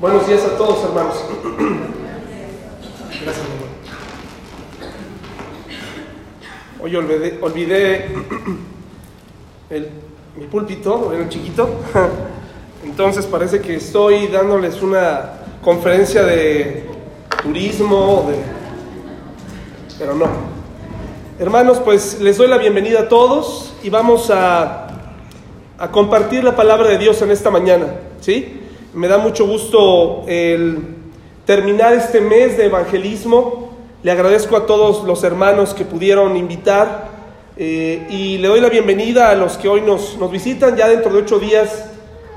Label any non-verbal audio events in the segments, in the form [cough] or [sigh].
Buenos días a todos, hermanos. Gracias, hermano. Hoy olvidé, el, mi púlpito, era chiquito. Entonces parece que estoy dándoles una conferencia de turismo, de... pero no. Hermanos, pues les doy la bienvenida a todos y vamos a, a compartir la palabra de Dios en esta mañana, ¿sí? Me da mucho gusto el terminar este mes de evangelismo. Le agradezco a todos los hermanos que pudieron invitar eh, y le doy la bienvenida a los que hoy nos, nos visitan. Ya dentro de ocho días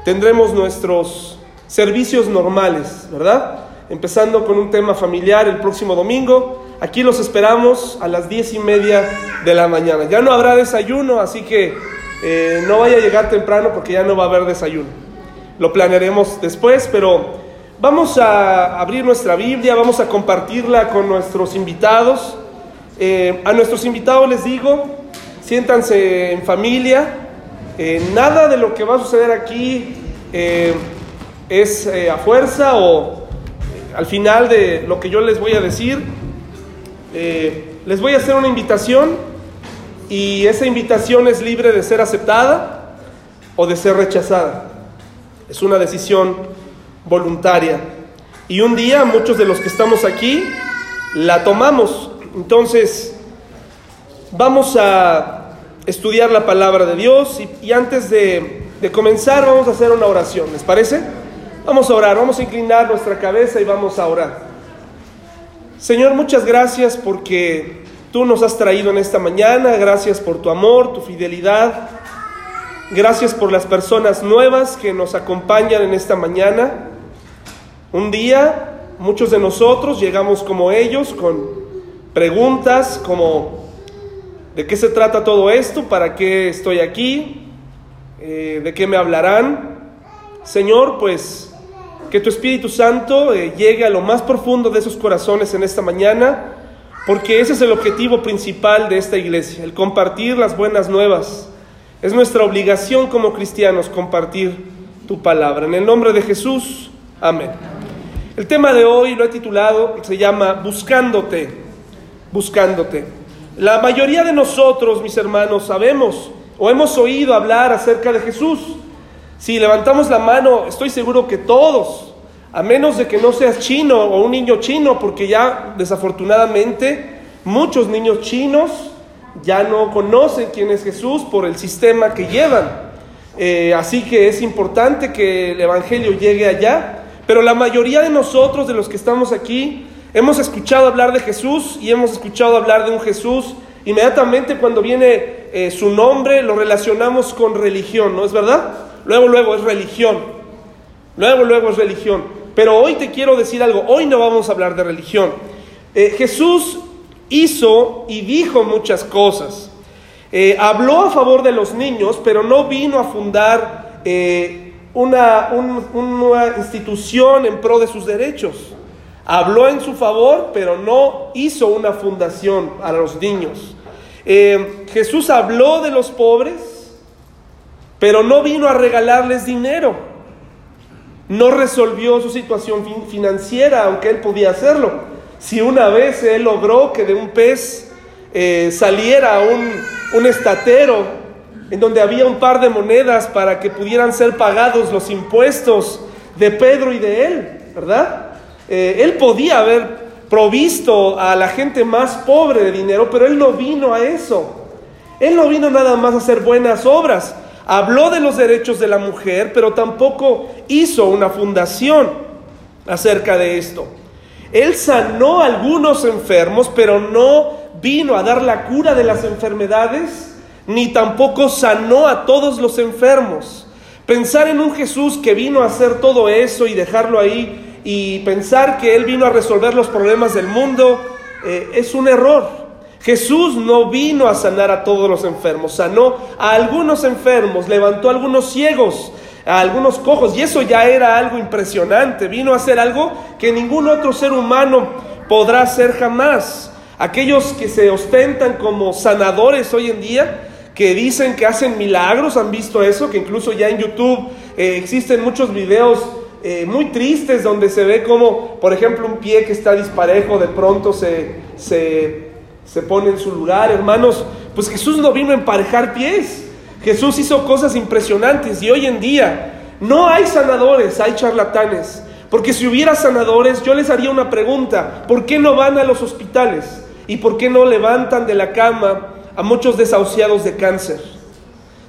tendremos nuestros servicios normales, ¿verdad? Empezando con un tema familiar el próximo domingo. Aquí los esperamos a las diez y media de la mañana. Ya no habrá desayuno, así que eh, no vaya a llegar temprano porque ya no va a haber desayuno lo planearemos después, pero vamos a abrir nuestra Biblia, vamos a compartirla con nuestros invitados. Eh, a nuestros invitados les digo, siéntanse en familia, eh, nada de lo que va a suceder aquí eh, es a fuerza o al final de lo que yo les voy a decir, les voy a hacer una invitación y esa invitación es libre de ser aceptada o de ser rechazada. Es una decisión voluntaria. Y un día muchos de los que estamos aquí la tomamos. Entonces, vamos a estudiar la palabra de Dios y, antes de, de comenzar vamos a hacer una oración. ¿Les parece? Vamos a orar, vamos a inclinar nuestra cabeza y vamos a orar. Señor, muchas gracias porque tú nos has traído en esta mañana, gracias por tu amor, tu fidelidad. Gracias por las personas nuevas que nos acompañan en esta mañana. Un día muchos de nosotros llegamos como ellos con preguntas como ¿de qué se trata todo esto? ¿Para qué estoy aquí? Eh, ¿De qué me hablarán? Señor, pues que tu Espíritu Santo eh, llegue a lo más profundo de esos corazones en esta mañana, porque ese es el objetivo principal de esta iglesia, el compartir las buenas nuevas es nuestra obligación como cristianos compartir tu palabra. En el nombre de Jesús, amén. El tema de hoy lo he titulado, se llama Buscándote, buscándote. La mayoría de nosotros, mis hermanos, sabemos o hemos oído hablar acerca de Jesús. Si levantamos la mano, estoy seguro que todos, a menos de que no seas chino o un niño chino, porque ya desafortunadamente muchos niños chinos ya no conocen quién es Jesús por el sistema que llevan. Eh, así que es importante que el Evangelio llegue allá. Pero la mayoría de nosotros, de los que estamos aquí, hemos escuchado hablar de Jesús y hemos escuchado hablar de un Jesús. Inmediatamente cuando viene eh, su nombre lo relacionamos con religión, ¿no es verdad? Luego, luego es religión. Luego, luego es religión. Pero hoy te quiero decir algo, hoy no vamos a hablar de religión. Eh, Jesús hizo y dijo muchas cosas. Eh, habló a favor de los niños, pero no vino a fundar eh, una, una institución en pro de sus derechos. Habló en su favor, pero no hizo una fundación a los niños. Eh, Jesús habló de los pobres, pero no vino a regalarles dinero. No resolvió su situación financiera, aunque él podía hacerlo. Si una vez él logró que de un pez eh, saliera un, un estatero en donde había un par de monedas para que pudieran ser pagados los impuestos de Pedro y de él, ¿verdad? Eh, él podía haber provisto a la gente más pobre de dinero, pero él no vino a eso. Él no vino nada más a hacer buenas obras. Habló de los derechos de la mujer, pero tampoco hizo una fundación acerca de esto. Él sanó a algunos enfermos, pero no vino a dar la cura de las enfermedades, ni tampoco sanó a todos los enfermos. Pensar en un Jesús que vino a hacer todo eso y dejarlo ahí y pensar que Él vino a resolver los problemas del mundo eh, es un error. Jesús no vino a sanar a todos los enfermos, sanó a algunos enfermos, levantó a algunos ciegos, a algunos cojos, y eso ya era algo impresionante, vino a ser algo que ningún otro ser humano podrá hacer jamás. Aquellos que se ostentan como sanadores hoy en día, que dicen que hacen milagros, han visto eso, que incluso ya en YouTube eh, existen muchos videos eh, muy tristes donde se ve como, por ejemplo, un pie que está disparejo de pronto se, se, se pone en su lugar, hermanos. Pues Jesús no vino a emparejar pies. Jesús hizo cosas impresionantes y hoy en día no hay sanadores, hay charlatanes. Porque si hubiera sanadores, yo les haría una pregunta. ¿Por qué no van a los hospitales? ¿Y por qué no levantan de la cama a muchos desahuciados de cáncer?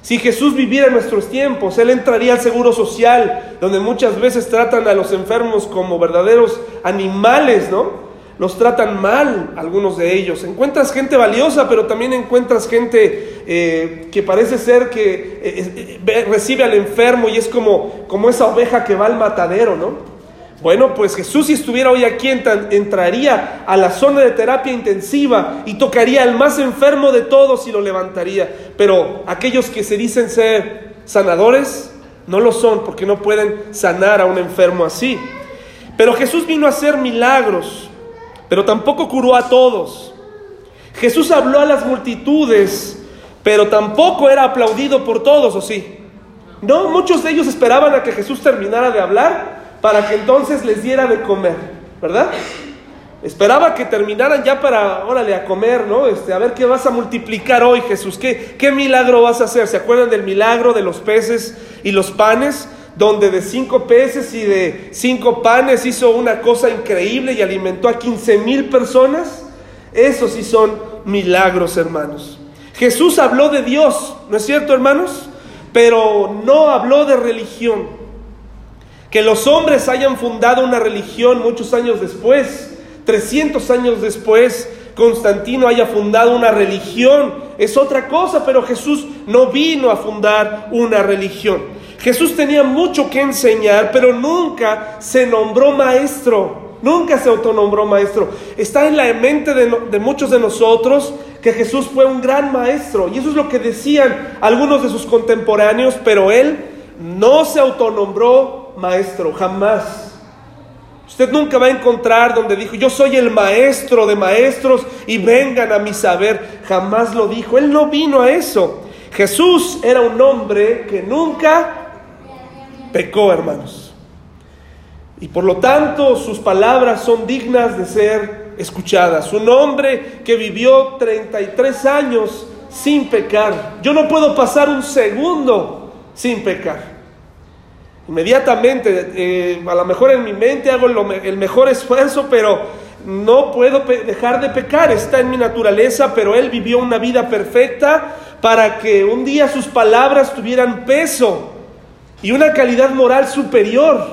Si Jesús viviera en nuestros tiempos, Él entraría al seguro social, donde muchas veces tratan a los enfermos como verdaderos animales, ¿no? Los tratan mal, algunos de ellos. Encuentras gente valiosa, pero también encuentras gente eh, que parece ser que eh, eh, recibe al enfermo y es como, como esa oveja que va al matadero, ¿no? Bueno, pues Jesús si estuviera hoy aquí entraría a la zona de terapia intensiva y tocaría al más enfermo de todos y lo levantaría. Pero aquellos que se dicen ser sanadores, no lo son porque no pueden sanar a un enfermo así. Pero Jesús vino a hacer milagros pero tampoco curó a todos. Jesús habló a las multitudes, pero tampoco era aplaudido por todos, ¿o sí? No, muchos de ellos esperaban a que Jesús terminara de hablar para que entonces les diera de comer, ¿verdad? Esperaba que terminaran ya para, órale, a comer, ¿no? Este, a ver qué vas a multiplicar hoy, Jesús. ¿Qué, ¿Qué milagro vas a hacer? ¿Se acuerdan del milagro de los peces y los panes? Donde de cinco peces y de cinco panes hizo una cosa increíble y alimentó a 15 mil personas. Esos sí son milagros, hermanos. Jesús habló de Dios, ¿no es cierto, hermanos? Pero no habló de religión. Que los hombres hayan fundado una religión muchos años después, 300 años después, Constantino haya fundado una religión, es otra cosa, pero Jesús no vino a fundar una religión. Jesús tenía mucho que enseñar, pero nunca se nombró maestro, nunca se autonombró maestro. Está en la mente de, muchos de nosotros que Jesús fue un gran maestro, y eso es lo que decían algunos de sus contemporáneos, pero él no se autonombró maestro, jamás. Usted nunca va a encontrar donde dijo, yo soy el maestro de maestros y vengan a mi saber. Jamás lo dijo. Él no vino a eso. Jesús era un hombre que nunca pecó, hermanos. Y por lo tanto sus palabras son dignas de ser escuchadas. Un hombre que vivió 33 años sin pecar. Yo no puedo pasar un segundo sin pecar. Inmediatamente, eh, a lo mejor en mi mente hago el mejor esfuerzo, pero no puedo dejar de pecar. Está en mi naturaleza, pero él vivió una vida perfecta para que un día sus palabras tuvieran peso y una calidad moral superior.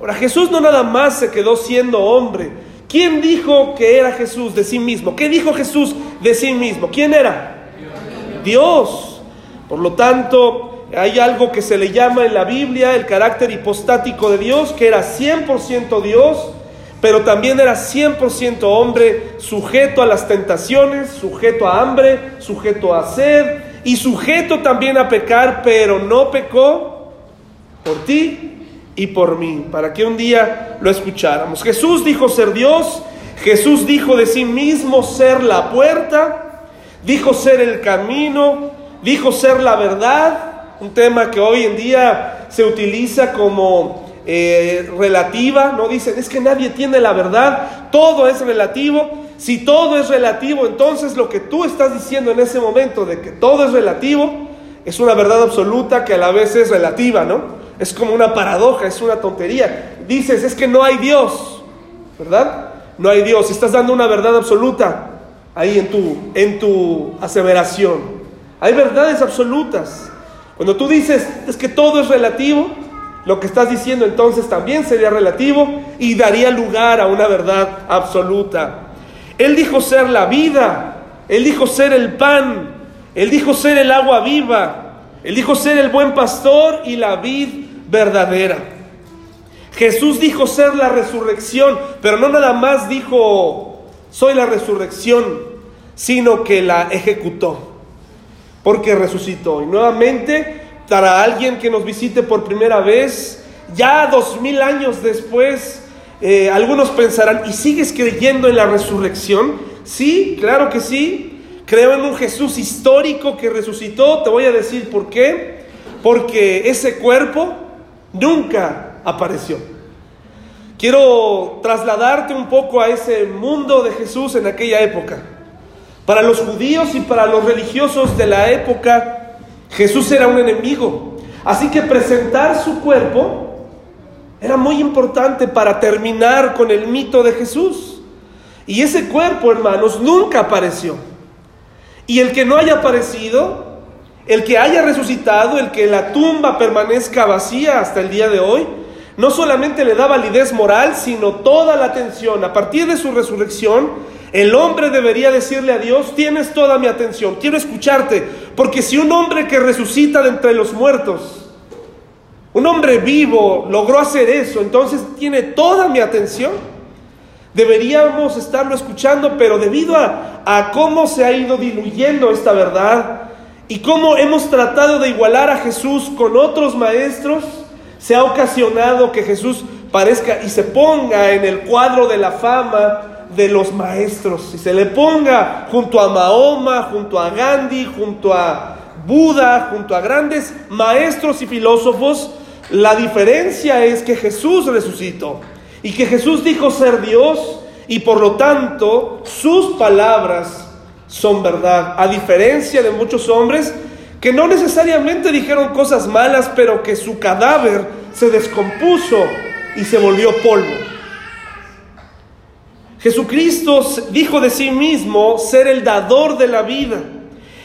Ahora, Jesús no nada más se quedó siendo hombre. ¿Quién dijo que era Jesús de sí mismo? ¿Qué dijo Jesús de sí mismo? ¿Quién era? Dios. Por lo tanto, hay algo que se le llama en la Biblia el carácter hipostático de Dios, que era 100% Dios, pero también era 100% hombre, sujeto a las tentaciones, sujeto a hambre, sujeto a sed y sujeto también a pecar, pero no pecó por ti y por mí, para que un día lo escucháramos. Jesús dijo ser Dios, Jesús dijo de sí mismo ser la puerta, dijo ser el camino, dijo ser la verdad, un tema que hoy en día se utiliza como eh, relativa, no dicen, es que nadie tiene la verdad, todo es relativo. Si todo es relativo, entonces lo que tú estás diciendo en ese momento de que todo es relativo, es una verdad absoluta que a la vez es relativa, ¿no? Es como una paradoja, es una tontería. Dices, es que no hay Dios, ¿verdad? No hay Dios. Estás dando una verdad absoluta ahí en tu, en tu aseveración. Hay verdades absolutas. Cuando tú dices, es que todo es relativo, lo que estás diciendo entonces también sería relativo y daría lugar a una verdad absoluta. Él dijo ser la vida, Él dijo ser el pan, Él dijo ser el agua viva, Él dijo ser el buen pastor y la vid verdadera. Jesús dijo ser la resurrección, pero no nada más dijo soy la resurrección, sino que la ejecutó, porque resucitó. Y nuevamente, para alguien que nos visite por primera vez, ya dos mil años después, eh, algunos pensarán, ¿y sigues creyendo en la resurrección? Sí, claro que sí. Creo en un Jesús histórico que resucitó. Te voy a decir por qué. Porque ese cuerpo nunca apareció. Quiero trasladarte un poco a ese mundo de Jesús en aquella época. Para los judíos y para los religiosos de la época, Jesús era un enemigo. Así que presentar su cuerpo era muy importante para terminar con el mito de Jesús. Y ese cuerpo, hermanos, nunca apareció. Y el que no haya aparecido, el que haya resucitado, el que la tumba permanezca vacía hasta el día de hoy, no solamente le da validez moral, sino toda la atención. A partir de su resurrección, el hombre debería decirle a Dios, tienes toda mi atención, quiero escucharte, porque si un hombre que resucita de entre los muertos, un hombre vivo logró hacer eso, entonces tiene toda mi atención. Deberíamos estarlo escuchando, pero debido a, a cómo se ha ido diluyendo esta verdad y cómo hemos tratado de igualar a Jesús con otros maestros, se ha ocasionado que Jesús parezca y se ponga en el cuadro de la fama de los maestros, y se le ponga junto a Mahoma, junto a Gandhi, junto a Buda, junto a grandes maestros y filósofos, la diferencia es que Jesús resucitó y que Jesús dijo ser Dios y por lo tanto sus palabras son verdad, a diferencia de muchos hombres que no necesariamente dijeron cosas malas, pero que su cadáver se descompuso y se volvió polvo. Jesucristo dijo de sí mismo ser el dador de la vida,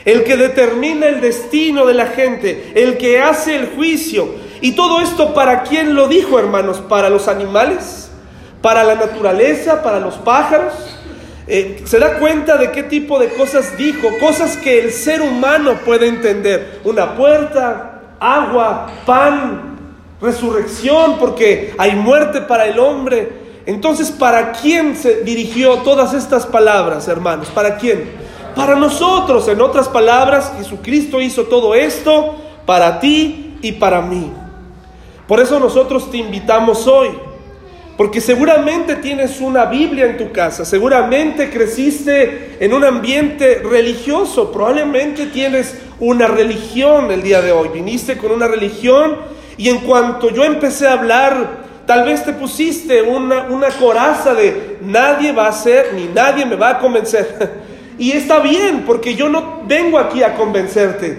el que determina el destino de la gente, el que hace el juicio. ¿Y todo esto para quién lo dijo, hermanos? ¿Para los animales? ¿Para la naturaleza? ¿Para los pájaros? Eh, se da cuenta de qué tipo de cosas dijo, cosas que el ser humano puede entender. Una puerta, agua, pan, resurrección, porque hay muerte para el hombre. Entonces, ¿para quién se dirigió todas estas palabras, hermanos? ¿Para quién? Para nosotros, en otras palabras, Jesucristo hizo todo esto para ti y para mí. Por eso nosotros te invitamos hoy porque seguramente tienes una Biblia en tu casa, seguramente creciste en un ambiente religioso, probablemente tienes una religión el día de hoy, viniste con una religión y en cuanto yo empecé a hablar, tal vez te pusiste una, una coraza de nadie va a ser ni nadie me va a convencer. [laughs] Y está bien, porque yo no vengo aquí a convencerte,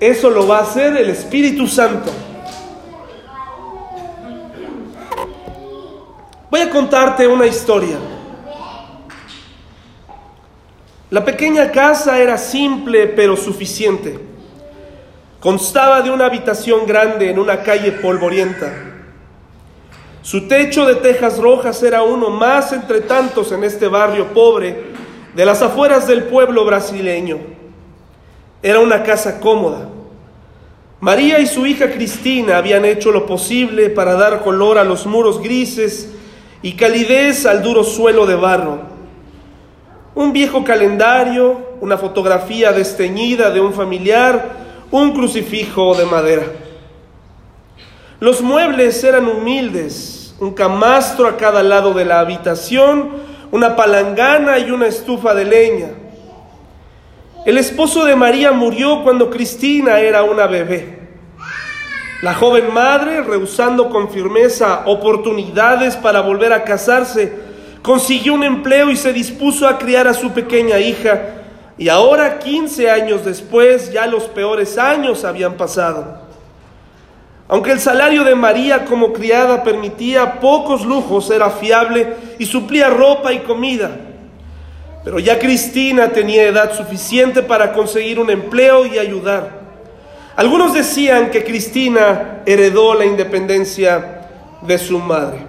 eso lo va a hacer el Espíritu Santo. Voy a contarte una historia. La pequeña casa era simple pero suficiente. Constaba de una habitación grande en una calle polvorienta. Su techo de tejas rojas era uno más entre tantos en este barrio pobre de las afueras del pueblo brasileño. Era una casa cómoda. María y su hija Cristina habían hecho lo posible para dar color a los muros grises y calidez al duro suelo de barro. Un viejo calendario, una fotografía desteñida de un familiar, un crucifijo de madera. Los muebles eran humildes, un camastro a cada lado de la habitación, una palangana y una estufa de leña. El esposo de María murió cuando Cristina era una bebé. La joven madre, rehusando con firmeza oportunidades para volver a casarse, consiguió un empleo y se dispuso a criar a su pequeña hija. Y ahora, 15 años después, ya los peores años habían pasado. Aunque el salario de María como criada permitía pocos lujos, era fiable y suplía ropa y comida. Pero ya Cristina tenía edad suficiente para conseguir un empleo y ayudar. Algunos decían que Cristina heredó la independencia de su madre.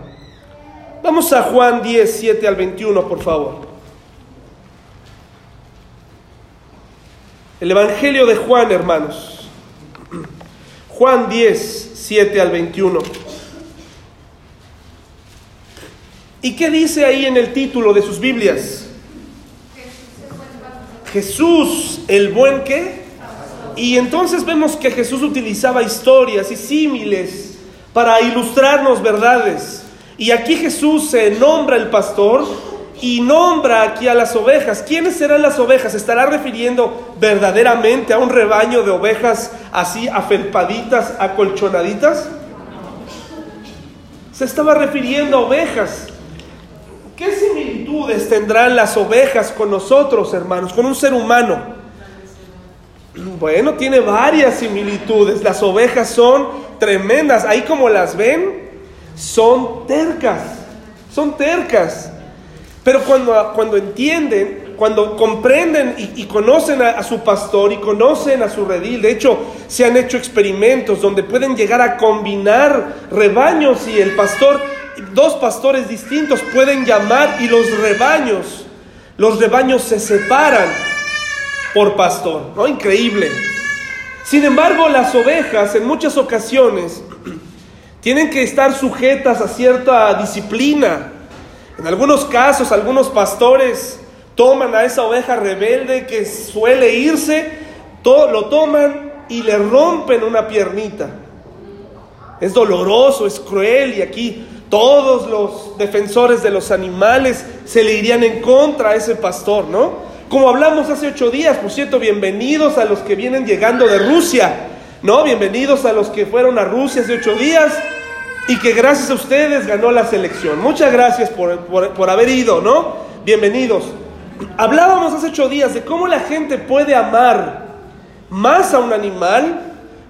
Vamos a Juan 10, 7 al 21, por favor. El Evangelio de Juan, hermanos. Juan 10, 7 al 21. ¿Y qué dice ahí en el título de sus Biblias? Jesús, el buen qué? Y entonces vemos que Jesús utilizaba historias y símiles para ilustrarnos verdades. Y aquí Jesús se nombra el pastor y nombra aquí a las ovejas. ¿Quiénes serán las ovejas? ¿Estará refiriendo verdaderamente a un rebaño de ovejas así afelpaditas, acolchonaditas? Se estaba refiriendo a ovejas. ¿Qué similitudes tendrán las ovejas con nosotros, hermanos, con un ser humano? Bueno, tiene varias similitudes. Las ovejas son tremendas. Ahí como las ven, son tercas. Son tercas. Pero cuando, cuando entienden, cuando comprenden y, conocen a, a, su pastor y conocen a su redil, de hecho se han hecho experimentos donde pueden llegar a combinar rebaños y el pastor, dos pastores distintos pueden llamar y los rebaños, los rebaños se separan por pastor, ¿no? Increíble. Sin embargo, las ovejas en muchas ocasiones tienen que estar sujetas a cierta disciplina, en algunos casos, algunos pastores toman a esa oveja rebelde que suele irse, lo toman y le rompen una piernita. Es doloroso, es cruel y aquí todos los defensores de los animales se le irían en contra a ese pastor, ¿no? Como hablamos hace ocho días, por cierto, bienvenidos a los que vienen llegando de Rusia, ¿no? Bienvenidos a los que fueron a Rusia hace ocho días y que gracias a ustedes ganó la selección. Muchas gracias por, por, haber ido, ¿no? Bienvenidos. Hablábamos hace ocho días de cómo la gente puede amar más a un animal,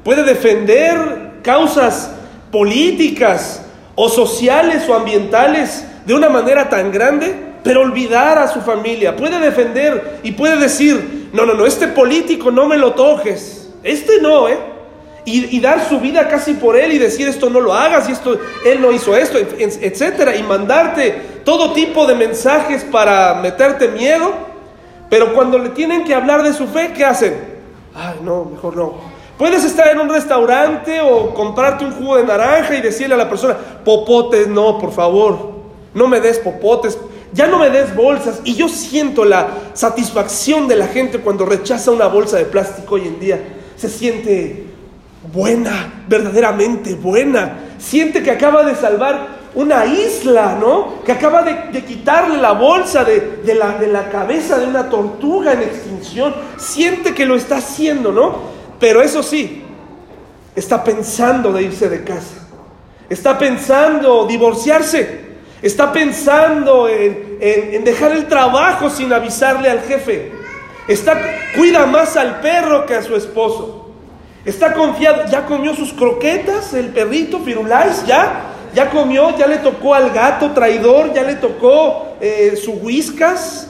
puede defender causas políticas o sociales o ambientales de una manera tan grande, pero olvidar a su familia. Puede defender y puede decir, no, no, no, este político no me lo toques. Este no, ¿eh? y, dar su vida casi por él y decir esto no lo hagas y esto él no hizo esto, etcétera, y mandarte todo tipo de mensajes para meterte miedo, pero cuando le tienen que hablar de su fe, ¿qué hacen? Ay, no, mejor no. Puedes estar en un restaurante o comprarte un jugo de naranja y decirle a la persona, popotes, no, por favor, no me des popotes, ya no me des bolsas. Y yo siento la satisfacción de la gente cuando rechaza una bolsa de plástico hoy en día. Se siente buena, verdaderamente buena. Siente que acaba de salvar una isla, ¿no? Que acaba de, quitarle la bolsa de, la, de la cabeza de una tortuga en extinción. Siente que lo está haciendo, ¿no? Pero eso sí, está pensando de irse de casa. Está pensando divorciarse. Está pensando en, en dejar el trabajo sin avisarle al jefe. Está, cuida más al perro que a su esposo. Está confiado, ya comió sus croquetas, el perrito Firulais, ya, ya comió, ya le tocó al gato traidor, ya le tocó eh, su whiskas.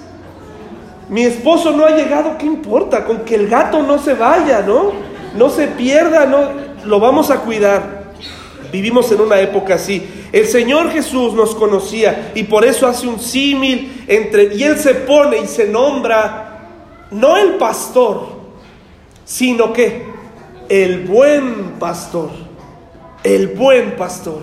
Mi esposo no ha llegado, ¿qué importa? Con que el gato no se vaya, ¿no? No se pierda, no, lo vamos a cuidar. Vivimos en una época así. El Señor Jesús nos conocía y por eso hace un símil entre, y Él se pone y se nombra, no el pastor, sino que el buen pastor, el buen pastor.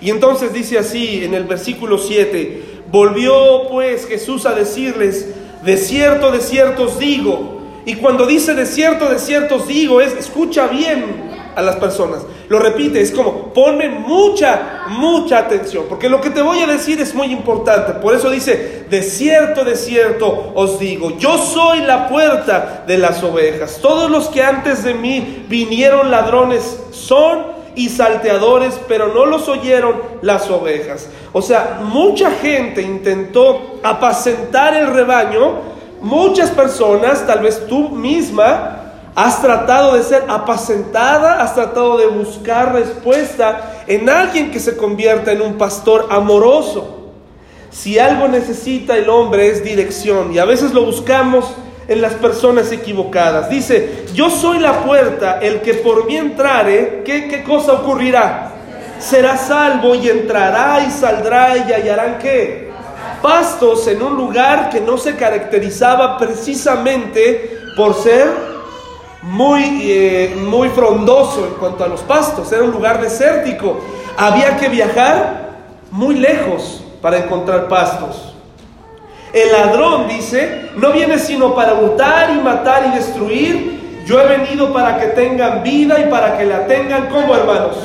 Y entonces dice así en el versículo 7, volvió pues Jesús a decirles, de cierto, de cierto os digo, y cuando dice de cierto, de cierto os digo, es, escucha bien, a las personas. Lo repite, es como, ponme mucha, mucha atención, porque lo que te voy a decir es muy importante. Por eso dice, de cierto, de cierto os digo, yo soy la puerta de las ovejas. Todos los que antes de mí vinieron ladrones son y salteadores, pero no los oyeron las ovejas. O sea, mucha gente intentó apacentar el rebaño, muchas personas, tal vez tú misma, Has tratado de ser apacentada, has tratado de buscar respuesta en alguien que se convierta en un pastor amoroso. Si algo necesita el hombre es dirección y a veces lo buscamos en las personas equivocadas. Dice, yo soy la puerta, el que por mí entrare, ¿qué, qué cosa ocurrirá? Será salvo y entrará y saldrá y hallarán qué? Pastos en un lugar que no se caracterizaba precisamente por ser muy, eh, muy frondoso en cuanto a los pastos, era un lugar desértico. Había que viajar muy lejos para encontrar pastos. El ladrón dice, no viene sino para hurtar y matar y destruir. Yo he venido para que tengan vida y para que la tengan como hermanos,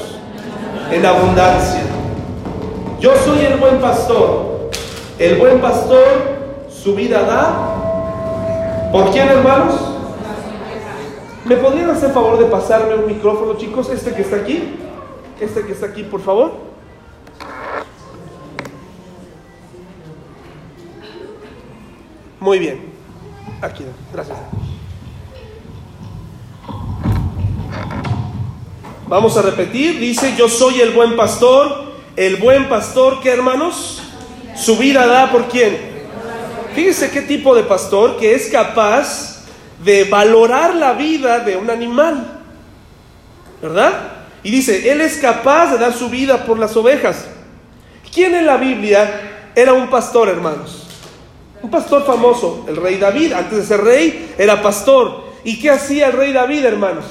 en abundancia. Yo soy el buen pastor. El buen pastor su vida da. ¿Por quién, hermanos? ¿Me podrían hacer favor de pasarme un micrófono, chicos? Este que está aquí. Este que está aquí, por favor. Muy bien. Aquí, gracias. Vamos a repetir. Dice, yo soy el buen pastor. El buen pastor, ¿qué hermanos? Su vida da por quién. Fíjense qué tipo de pastor que es capaz de valorar la vida de un animal, ¿verdad? Y dice, Él es capaz de dar su vida por las ovejas. ¿Quién en la Biblia era un pastor, hermanos? Un pastor famoso, el rey David. Antes de ser rey, era pastor. ¿Y qué hacía el rey David, hermanos?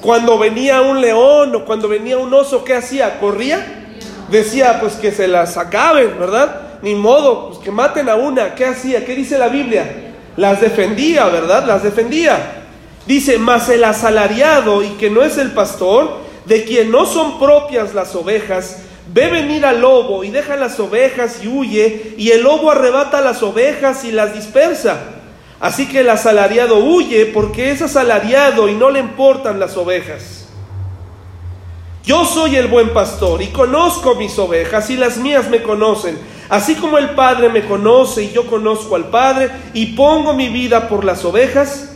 Cuando venía un león o cuando venía un oso, ¿qué hacía? ¿Corría? Decía, pues que se las acaben, ¿verdad? Ni modo, pues que maten a una. ¿Qué hacía? ¿Qué dice la Biblia? Las defendía, ¿verdad? Las defendía. Dice, mas el asalariado y que no es el pastor, de quien no son propias las ovejas, ve venir al lobo y deja las ovejas y huye, y el lobo arrebata las ovejas y las dispersa. Así que el asalariado huye porque es asalariado y no le importan las ovejas. Yo soy el buen pastor y conozco mis ovejas y las mías me conocen. Así como el Padre me conoce y yo conozco al Padre y pongo mi vida por las ovejas,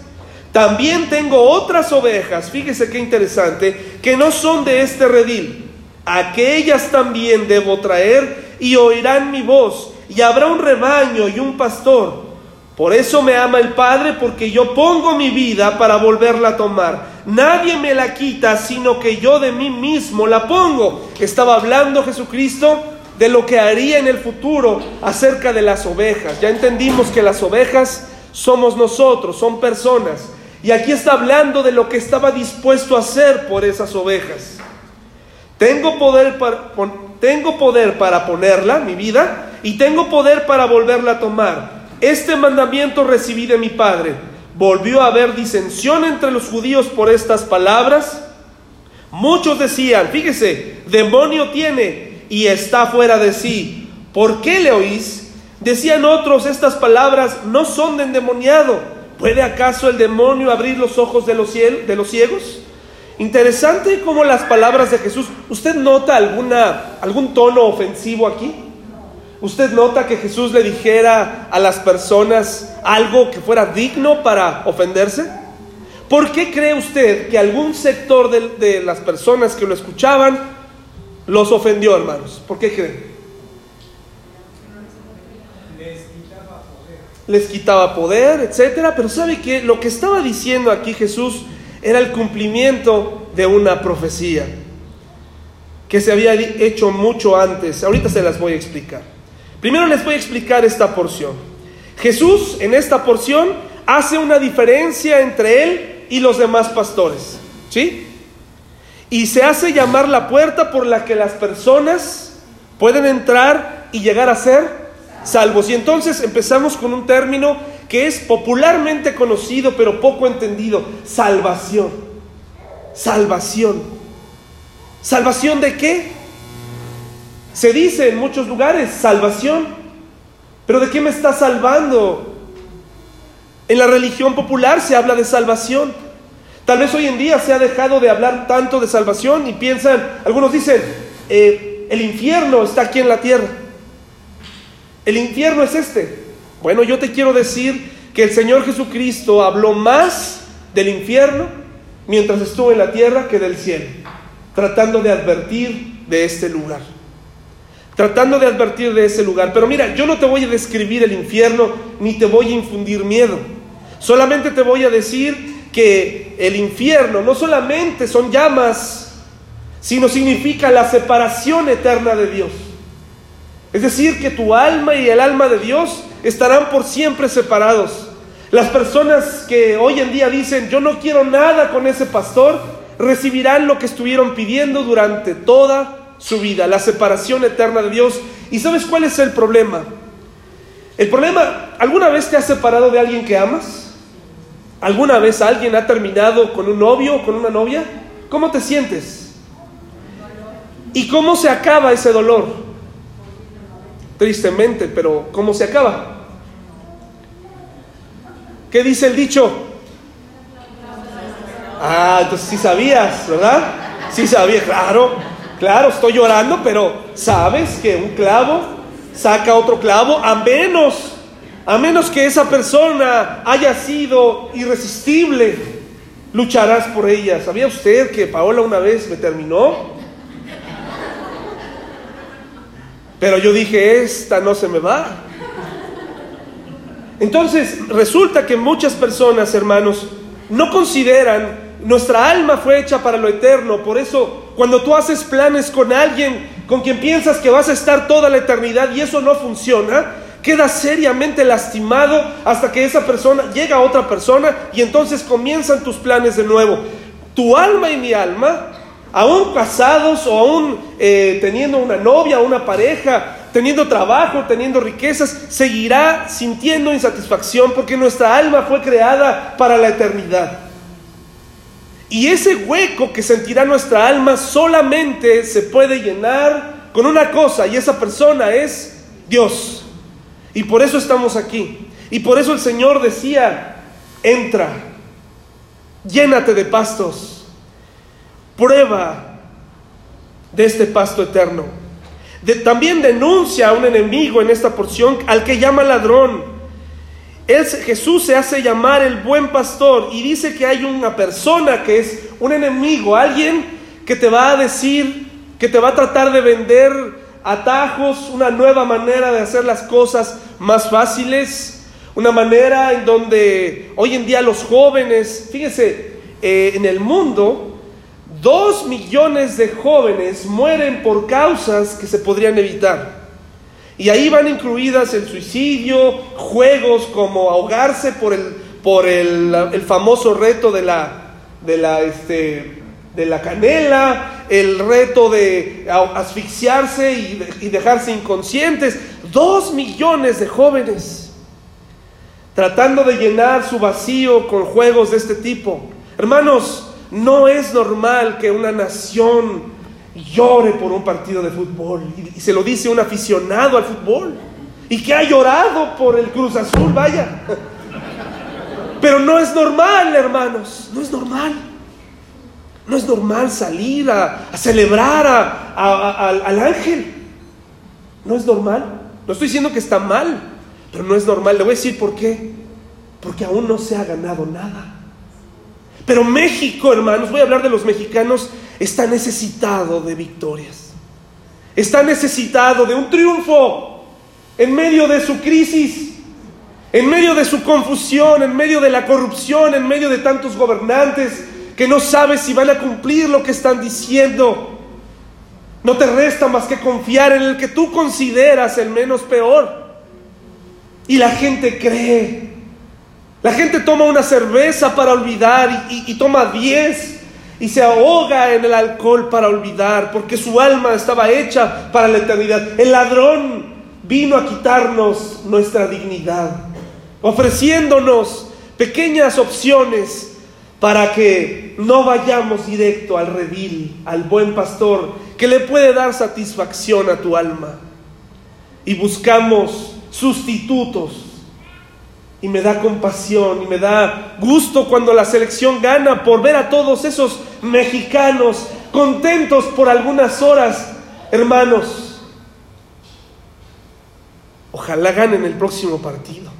también tengo otras ovejas, fíjese qué interesante, que no son de este redil. Aquellas también debo traer y oirán mi voz y habrá un rebaño y un pastor. Por eso me ama el Padre, porque yo pongo mi vida para volverla a tomar. Nadie me la quita, sino que yo de mí mismo la pongo. Estaba hablando Jesucristo de lo que haría en el futuro acerca de las ovejas. Ya entendimos que las ovejas somos nosotros, son personas. Y aquí está hablando de lo que estaba dispuesto a hacer por esas ovejas. Tengo poder para, ponerla, mi vida, y tengo poder para volverla a tomar. Este mandamiento recibí de mi Padre. Volvió a haber disensión entre los judíos por estas palabras. Muchos decían, fíjese, demonio tiene y está fuera de sí. ¿Por qué le oís? Decían otros, estas palabras no son de endemoniado. ¿Puede acaso el demonio abrir los ojos de los, de los ciegos? Interesante como las palabras de Jesús. ¿Usted nota alguna, algún tono ofensivo aquí? ¿Usted nota que Jesús le dijera a las personas algo que fuera digno para ofenderse? ¿Por qué cree usted que algún sector de, las personas que lo escuchaban los ofendió, hermanos? ¿Por qué cree? Les quitaba poder. Les quitaba poder, etcétera. Pero ¿sabe que Lo que estaba diciendo aquí Jesús era el cumplimiento de una profecía que se había hecho mucho antes. Ahorita se las voy a explicar. Primero les voy a explicar esta porción. Jesús en esta porción hace una diferencia entre él y los demás pastores. ¿Sí? Y se hace llamar la puerta por la que las personas pueden entrar y llegar a ser salvos. Y entonces empezamos con un término que es popularmente conocido pero poco entendido. Salvación. Salvación. ¿Salvación de qué? Se dice en muchos lugares salvación, pero ¿de qué me está salvando? En la religión popular se habla de salvación. Tal vez hoy en día se ha dejado de hablar tanto de salvación y piensan, algunos dicen, eh, el infierno está aquí en la tierra. El infierno es este. Bueno, yo te quiero decir que el Señor Jesucristo habló más del infierno mientras estuvo en la tierra que del cielo, tratando de advertir de este lugar tratando de advertir de ese lugar. Pero mira, yo no te voy a describir el infierno ni te voy a infundir miedo. Solamente te voy a decir que el infierno no solamente son llamas, sino significa la separación eterna de Dios. Es decir, que tu alma y el alma de Dios estarán por siempre separados. Las personas que hoy en día dicen, yo no quiero nada con ese pastor, recibirán lo que estuvieron pidiendo durante toda su vida, la separación eterna de Dios. ¿Y sabes cuál es el problema? El problema, ¿alguna vez te has separado de alguien que amas? ¿Alguna vez alguien ha terminado con un novio o con una novia? ¿Cómo te sientes? ¿Y cómo se acaba ese dolor? Tristemente, pero ¿cómo se acaba? ¿Qué dice el dicho? Ah, entonces sí sabías, ¿verdad? Sí sabía, claro. Claro, estoy llorando, pero sabes que un clavo saca otro clavo a menos, A menos que esa persona haya sido irresistible, lucharás por ella. ¿Sabía usted que Paola una vez me terminó? Pero yo dije, esta no se me va. Entonces, resulta que muchas personas, hermanos, no consideran, nuestra alma fue hecha para lo eterno, por eso cuando tú haces planes con alguien con quien piensas que vas a estar toda la eternidad y eso no funciona, queda seriamente lastimado hasta que esa persona llega a otra persona y entonces comienzan tus planes de nuevo. Tu alma y mi alma, aún casados o aún eh, teniendo una novia, una pareja, teniendo trabajo, teniendo riquezas, seguirá sintiendo insatisfacción porque nuestra alma fue creada para la eternidad. Y ese hueco que sentirá nuestra alma solamente se puede llenar con una cosa y esa persona es Dios. Y por eso estamos aquí. Y por eso el Señor decía, entra, llénate de pastos, prueba de este pasto eterno. también denuncia a un enemigo en esta porción al que llama ladrón Jesús se hace llamar el buen pastor y dice que hay una persona que es un enemigo, alguien que te va a decir, que te va a tratar de vender atajos, una nueva manera de hacer las cosas más fáciles, una manera en donde hoy en día los jóvenes, fíjese, eh, en el mundo, dos millones de jóvenes mueren por causas que se podrían evitar. Y ahí van incluidas el suicidio, juegos como ahogarse por el, por el, famoso reto de la, de, la, este, de la canela, el reto de asfixiarse y, y dejarse inconscientes. Dos millones de jóvenes tratando de llenar su vacío con juegos de este tipo. Hermanos, no es normal que una nación llore por un partido de fútbol. Y, se lo dice un aficionado al fútbol. Y que ha llorado por el Cruz Azul, vaya. Pero no es normal, hermanos. No es normal. No es normal salir a, celebrar al ángel. No es normal. No estoy diciendo que está mal, pero no es normal. Le voy a decir por qué. Porque aún no se ha ganado nada. Pero México, hermanos, voy a hablar de los mexicanos, está necesitado de victorias. Está necesitado de un triunfo en medio de su crisis, en medio de su confusión, en medio de la corrupción, en medio de tantos gobernantes que no sabes si van a cumplir lo que están diciendo. No te resta más que confiar en el que tú consideras el menos peor. Y la gente cree la gente toma una cerveza para olvidar y, toma diez y se ahoga en el alcohol para olvidar, porque su alma estaba hecha para la eternidad. El ladrón vino a quitarnos nuestra dignidad, ofreciéndonos pequeñas opciones para que no vayamos directo al redil, al buen pastor, que le puede dar satisfacción a tu alma. Y buscamos sustitutos y me da compasión y me da gusto cuando la selección gana por ver a todos esos mexicanos contentos por algunas horas. Hermanos, ojalá ganen el próximo partido.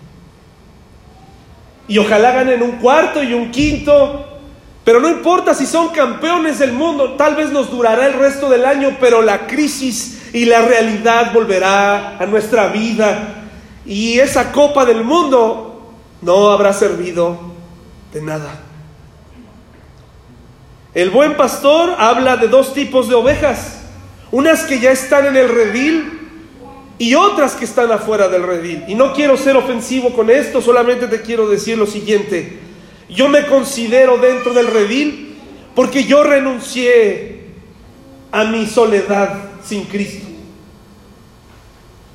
Y ojalá ganen un cuarto y un quinto. Pero no importa si son campeones del mundo, tal vez nos durará el resto del año, pero la crisis y la realidad volverá a nuestra vida. Y esa copa del mundo no habrá servido de nada. El buen pastor habla de dos tipos de ovejas, unas que ya están en el redil y otras que están afuera del redil. Y no quiero ser ofensivo con esto, solamente te quiero decir lo siguiente. Yo me considero dentro del redil porque yo renuncié a mi soledad sin Cristo.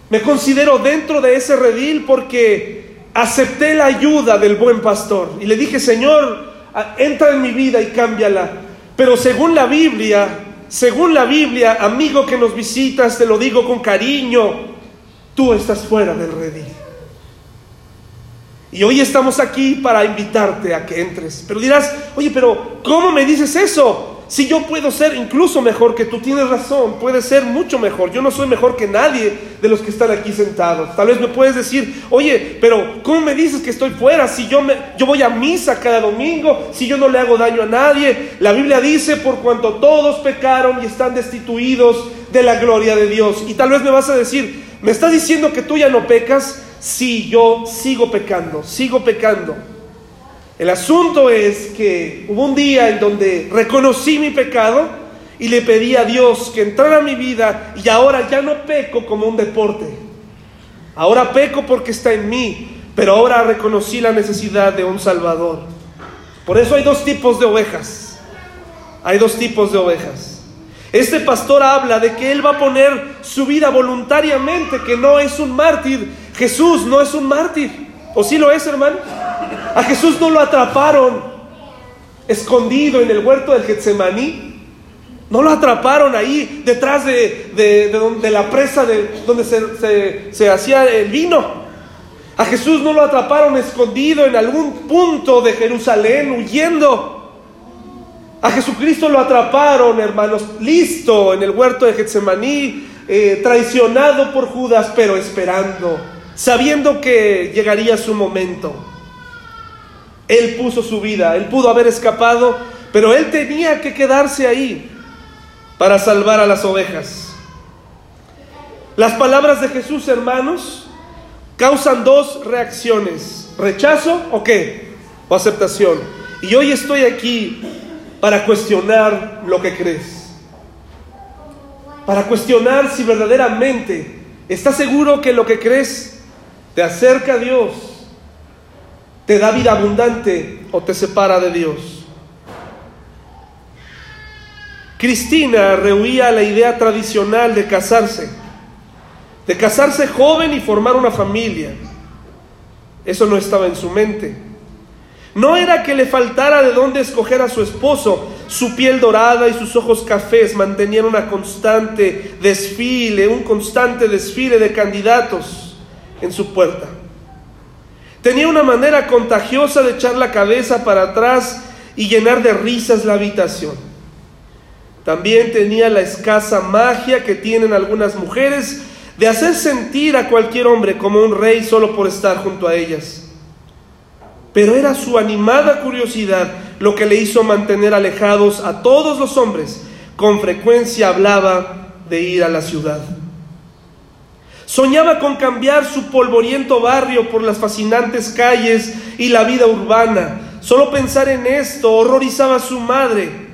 Me considero dentro de ese redil porque acepté la ayuda del buen pastor y le dije, Señor, entra en mi vida y cámbiala. Pero según la Biblia, según la Biblia, amigo que nos visitas, te lo digo con cariño, tú estás fuera del redil. Y hoy estamos aquí para invitarte a que entres. Pero dirás, oye, pero ¿cómo me dices eso? Si yo puedo ser incluso mejor que tú, tienes razón, puede ser mucho mejor. Yo no soy mejor que nadie de los que están aquí sentados. Tal vez me puedes decir, oye, pero ¿cómo me dices que estoy fuera? Si yo, me, yo voy a misa cada domingo, si yo no le hago daño a nadie. La Biblia dice, por cuanto todos pecaron y están destituidos de la gloria de Dios. Y tal vez me vas a decir, ¿me estás diciendo que tú ya no pecas? Si yo sigo pecando, sigo pecando. El asunto es que hubo un día en donde reconocí mi pecado y le pedí a Dios que entrara a mi vida y ahora ya no peco como un deporte. Ahora peco porque está en mí, pero ahora reconocí la necesidad de un Salvador. Por eso hay dos tipos de ovejas. Hay dos tipos de ovejas. Este pastor habla de que él va a poner su vida voluntariamente, que no es un mártir. Jesús no es un mártir. ¿O sí lo es, hermano? A Jesús no lo atraparon escondido en el huerto del Getsemaní. No lo atraparon ahí detrás de, de, la presa de, donde se, se hacía el vino. A Jesús no lo atraparon escondido en algún punto de Jerusalén huyendo. A Jesucristo lo atraparon, hermanos, listo en el huerto de Getsemaní, eh, traicionado por Judas, pero esperando, sabiendo que llegaría su momento. Él puso su vida, él pudo haber escapado, pero él tenía que quedarse ahí para salvar a las ovejas. Las palabras de Jesús, hermanos, causan dos reacciones, rechazo o qué, o aceptación. Y hoy estoy aquí para cuestionar lo que crees, para cuestionar si verdaderamente estás seguro que lo que crees te acerca a Dios te da vida abundante o te separa de Dios. Cristina rehuía la idea tradicional de casarse, de casarse joven y formar una familia. Eso no estaba en su mente. No era que le faltara de dónde escoger a su esposo. Su piel dorada y sus ojos cafés mantenían una constante desfile, un constante desfile de candidatos en su puerta. Tenía una manera contagiosa de echar la cabeza para atrás y llenar de risas la habitación. También tenía la escasa magia que tienen algunas mujeres de hacer sentir a cualquier hombre como un rey solo por estar junto a ellas. Pero era su animada curiosidad lo que le hizo mantener alejados a todos los hombres. Con frecuencia hablaba de ir a la ciudad. Soñaba con cambiar su polvoriento barrio por las fascinantes calles y la vida urbana. Solo pensar en esto horrorizaba a su madre.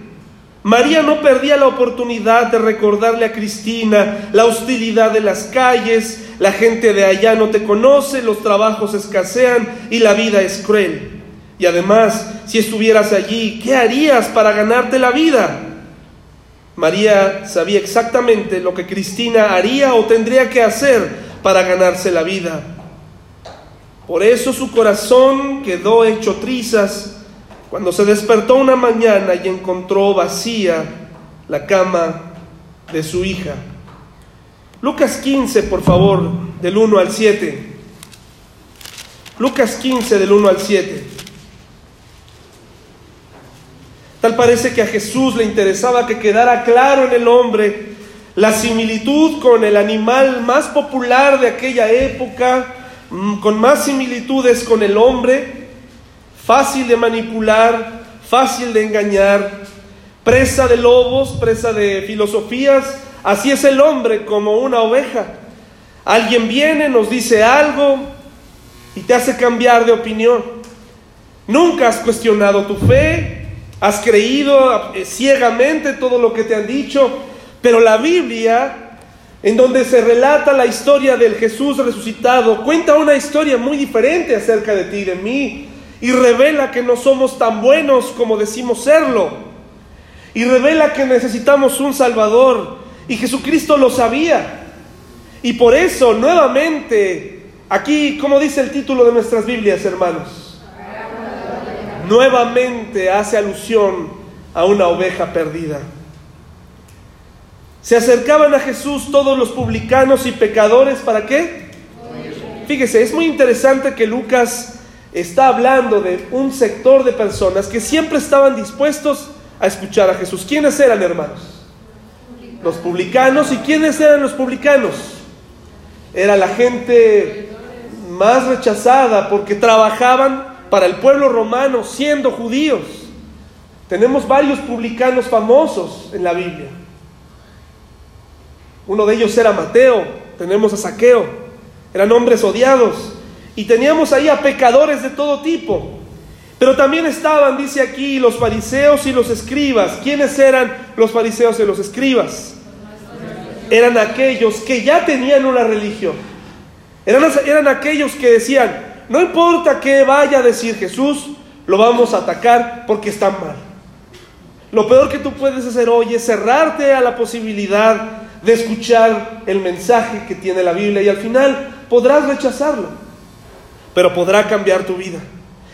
María no perdía la oportunidad de recordarle a Cristina la hostilidad de las calles, la gente de allá no te conoce, los trabajos escasean y la vida es cruel. Y además, si estuvieras allí, ¿qué harías para ganarte la vida? María sabía exactamente lo que Cristina haría o tendría que hacer para ganarse la vida. Por eso su corazón quedó hecho trizas cuando se despertó una mañana y encontró vacía la cama de su hija. Lucas 15, por favor, del 1 al 7. Lucas 15, del 1 al 7. Tal parece que a Jesús le interesaba que quedara claro en el hombre la similitud con el animal más popular de aquella época, mm, con más similitudes con el hombre, fácil de manipular, fácil de engañar, presa de lobos, presa de filosofías. Así es el hombre como una oveja. Alguien viene, nos dice algo y te hace cambiar de opinión. Nunca has cuestionado tu fe, Has creído eh, ciegamente todo lo que te han dicho, pero la Biblia, en donde se relata la historia del Jesús resucitado, cuenta una historia muy diferente acerca de ti y de mí, y revela que no somos tan buenos como decimos serlo, y revela que necesitamos un Salvador, y Jesucristo lo sabía. Y por eso, nuevamente, aquí, como dice el título de nuestras Biblias, hermanos, nuevamente hace alusión a una oveja perdida. Se acercaban a Jesús todos los publicanos y pecadores, ¿para qué? Fíjese, es muy interesante que Lucas está hablando de un sector de personas que siempre estaban dispuestos a escuchar a Jesús. ¿Quiénes eran, hermanos? Los publicanos. ¿Y quiénes eran los publicanos? Era la gente más rechazada porque trabajaban para el pueblo romano siendo judíos. Tenemos varios publicanos famosos en la Biblia. Uno de ellos era Mateo, tenemos a Saqueo, eran hombres odiados. Y teníamos ahí a pecadores de todo tipo. Pero también estaban, dice aquí, los fariseos y los escribas. ¿Quiénes eran los fariseos y los escribas? Eran aquellos que ya tenían una religión. Eran, eran aquellos que decían, no importa qué vaya a decir Jesús, lo vamos a atacar porque está mal. Lo peor que tú puedes hacer hoy es cerrarte a la posibilidad de escuchar el mensaje que tiene la Biblia y al final podrás rechazarlo, pero podrá cambiar tu vida.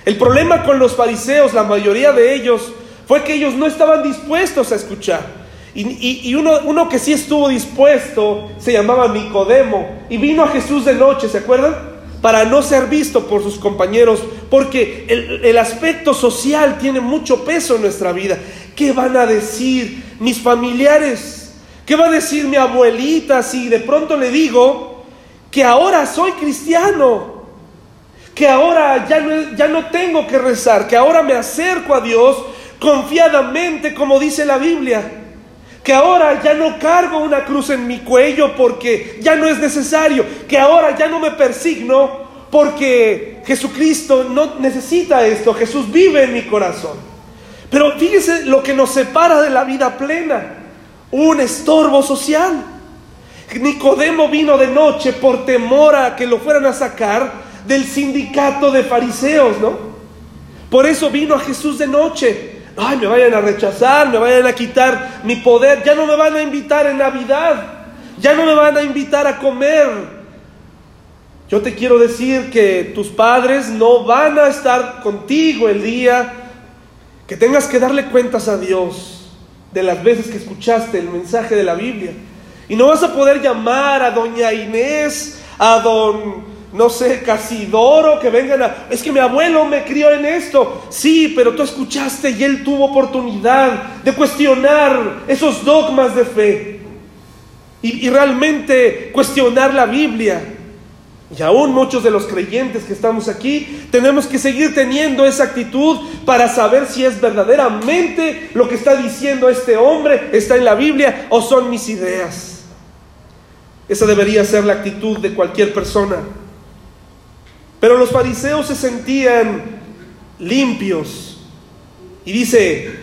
El problema con los fariseos, la mayoría de ellos, fue que ellos no estaban dispuestos a escuchar. Y, uno, que sí estuvo dispuesto se llamaba Nicodemo y vino a Jesús de noche, ¿se acuerdan? para no ser visto por sus compañeros, porque el, aspecto social tiene mucho peso en nuestra vida. ¿Qué van a decir mis familiares? ¿Qué va a decir mi abuelita si de pronto le digo que ahora soy cristiano? Que ahora ya no, ya no tengo que rezar, que ahora me acerco a Dios confiadamente como dice la Biblia que ahora ya no cargo una cruz en mi cuello porque ya no es necesario, que ahora ya no me persigno porque Jesucristo no necesita esto, Jesús vive en mi corazón. Pero fíjese lo que nos separa de la vida plena, un estorbo social. Nicodemo vino de noche por temor a que lo fueran a sacar del sindicato de fariseos, ¿no? Por eso vino a Jesús de noche ay, me vayan a rechazar, me vayan a quitar mi poder, ya no me van a invitar en Navidad, ya no me van a invitar a comer. Yo te quiero decir que tus padres no van a estar contigo el día que tengas que darle cuentas a Dios de las veces que escuchaste el mensaje de la Biblia. Y no vas a poder llamar a doña Inés, a don no sé, Casidoro, que vengan a... Es que mi abuelo me crió en esto. Sí, pero tú escuchaste y él tuvo oportunidad de cuestionar esos dogmas de fe. Y, y realmente cuestionar la Biblia. Y aún muchos de los creyentes que estamos aquí tenemos que seguir teniendo esa actitud para saber si es verdaderamente lo que está diciendo este hombre, está en la Biblia o son mis ideas. Esa debería ser la actitud de cualquier persona. Pero los fariseos se sentían limpios. Y dice,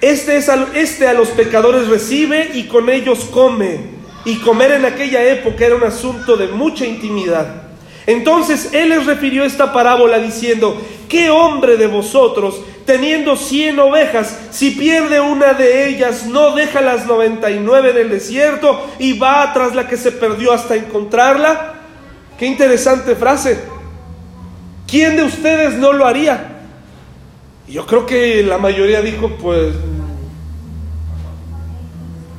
este, es este a los pecadores recibe y con ellos come. Y comer en aquella época era un asunto de mucha intimidad. Entonces él les refirió esta parábola diciendo, ¿qué hombre de vosotros, teniendo cien ovejas, si pierde una de ellas, no deja las noventa y nueve en el desierto y va tras la que se perdió hasta encontrarla? Qué interesante frase. ¿Quién de ustedes no lo haría? Y yo creo que la mayoría dijo, pues,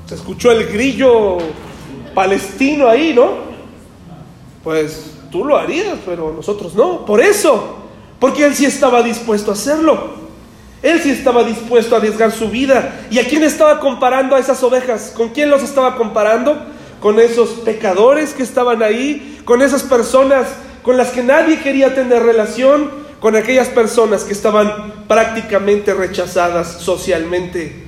se escuchó el grillo palestino ahí, ¿no? Pues tú lo harías, pero nosotros no. Por eso, porque él sí estaba dispuesto a hacerlo. Él sí estaba dispuesto a arriesgar su vida. ¿Y a quién estaba comparando a esas ovejas? ¿Con quién los estaba comparando? Con esos pecadores que estaban ahí, con esas personas con las que nadie quería tener relación, con aquellas personas que estaban prácticamente rechazadas socialmente.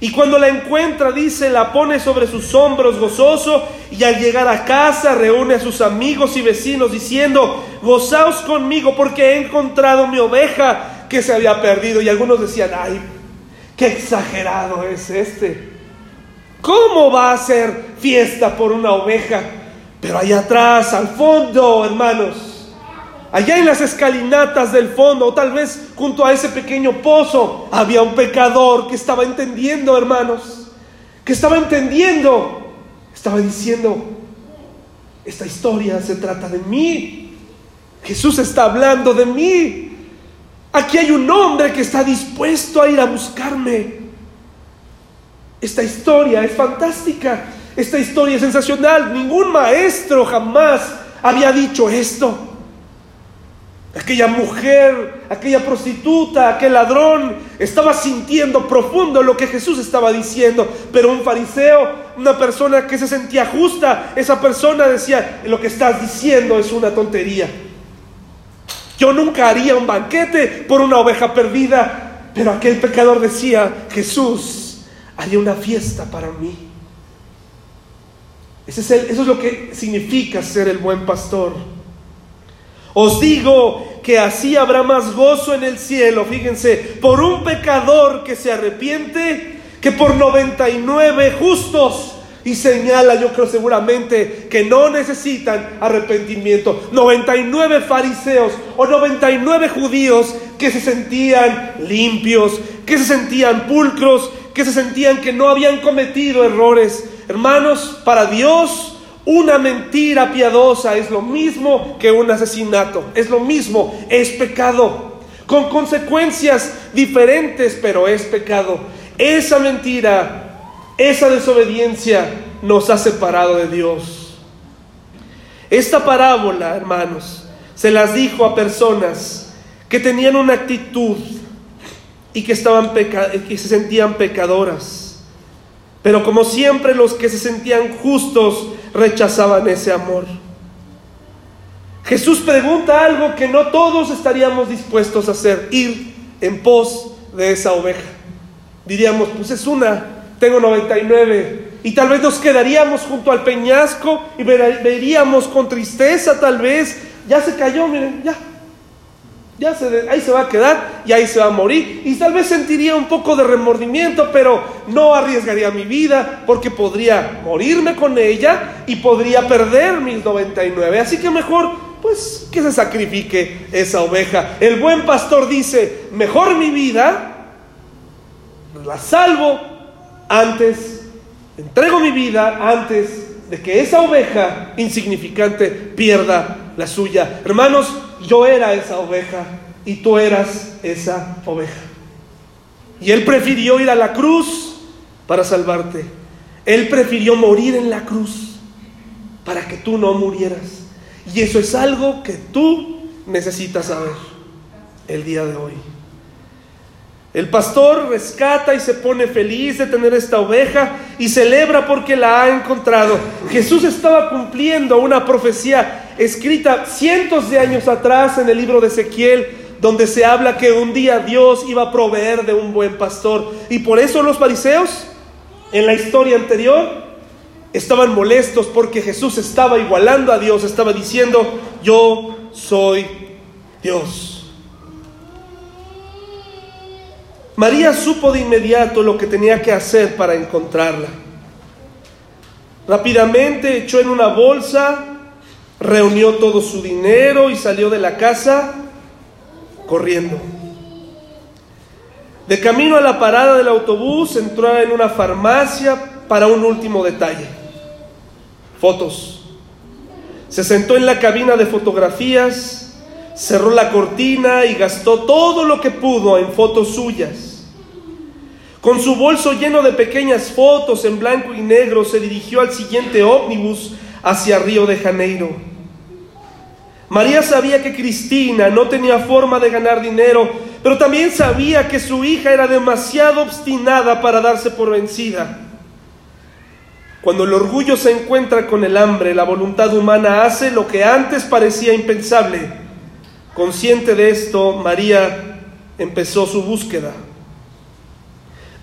Y cuando la encuentra, dice, la pone sobre sus hombros gozoso y al llegar a casa reúne a sus amigos y vecinos diciendo, gozaos conmigo porque he encontrado mi oveja que se había perdido. Y algunos decían, ay, qué exagerado es este. ¿Cómo va a ser fiesta por una oveja? Pero allá atrás, al fondo, hermanos, allá en las escalinatas del fondo, o tal vez junto a ese pequeño pozo, había un pecador que estaba entendiendo, hermanos, que estaba entendiendo, estaba diciendo, esta historia se trata de mí, Jesús está hablando de mí, aquí hay un hombre que está dispuesto a ir a buscarme. Esta historia es fantástica. Esta historia es sensacional. Ningún maestro jamás había dicho esto. aquella mujer, aquella prostituta, aquel ladrón, estaba sintiendo profundo lo que Jesús estaba diciendo. Pero un fariseo, una persona que se sentía justa, esa persona decía, lo que estás diciendo es una tontería. Yo nunca haría un banquete por una oveja perdida, pero aquel pecador decía, Jesús haría una fiesta para mí. Es eso es lo que significa ser el buen pastor. Os digo que así habrá más gozo en el cielo, fíjense, por un pecador que se arrepiente que por 99 justos. Y señala, yo creo seguramente, que no necesitan arrepentimiento. 99 fariseos o 99 judíos que se sentían limpios, que se sentían pulcros, que se sentían que no habían cometido errores. Hermanos, para Dios una mentira piadosa es lo mismo que un asesinato, es lo mismo, es pecado, con consecuencias diferentes, pero es pecado. Esa mentira, esa desobediencia nos ha separado de Dios. Esta parábola, hermanos, se las dijo a personas que tenían una actitud y que, estaban que se sentían pecadoras. Pero como siempre los que se sentían justos rechazaban ese amor. Jesús pregunta algo que no todos estaríamos dispuestos a hacer, ir en pos de esa oveja. Diríamos, pues es una, tengo 99, y tal vez nos quedaríamos junto al peñasco y veríamos con tristeza tal vez, ya se cayó, miren, ya, ya se, ahí se va a quedar y ahí se va a morir. Y tal vez sentiría un poco de remordimiento, pero no arriesgaría mi vida porque podría morirme con ella y podría perder mis 99. Así que mejor, pues, que se sacrifique esa oveja. El buen pastor dice, mejor mi vida, la salvo antes, entrego mi vida antes de que esa oveja insignificante pierda la suya. Hermanos, yo era esa oveja y tú eras esa oveja. Y Él prefirió ir a la cruz para salvarte. Él prefirió morir en la cruz para que tú no murieras. Y eso es algo que tú necesitas saber el día de hoy. El pastor rescata y se pone feliz de tener esta oveja y celebra porque la ha encontrado. Jesús estaba cumpliendo una profecía escrita cientos de años atrás en el libro de Ezequiel, donde se habla que un día Dios iba a proveer de un buen pastor. Y por eso los fariseos, en la historia anterior, estaban molestos porque Jesús estaba igualando a Dios, estaba diciendo, yo soy Dios. María supo de inmediato lo que tenía que hacer para encontrarla. Rápidamente echó en una bolsa, reunió todo su dinero y salió de la casa corriendo. De camino a la parada del autobús entró en una farmacia para un último detalle. Fotos. Se sentó en la cabina de fotografías, cerró la cortina y gastó todo lo que pudo en fotos suyas con su bolso lleno de pequeñas fotos en blanco y negro se dirigió al siguiente ómnibus hacia Río de Janeiro. María sabía que Cristina no tenía forma de ganar dinero, pero también sabía que su hija era demasiado obstinada para darse por vencida. Cuando el orgullo se encuentra con el hambre, la voluntad humana hace lo que antes parecía impensable. Consciente de esto, María empezó su búsqueda.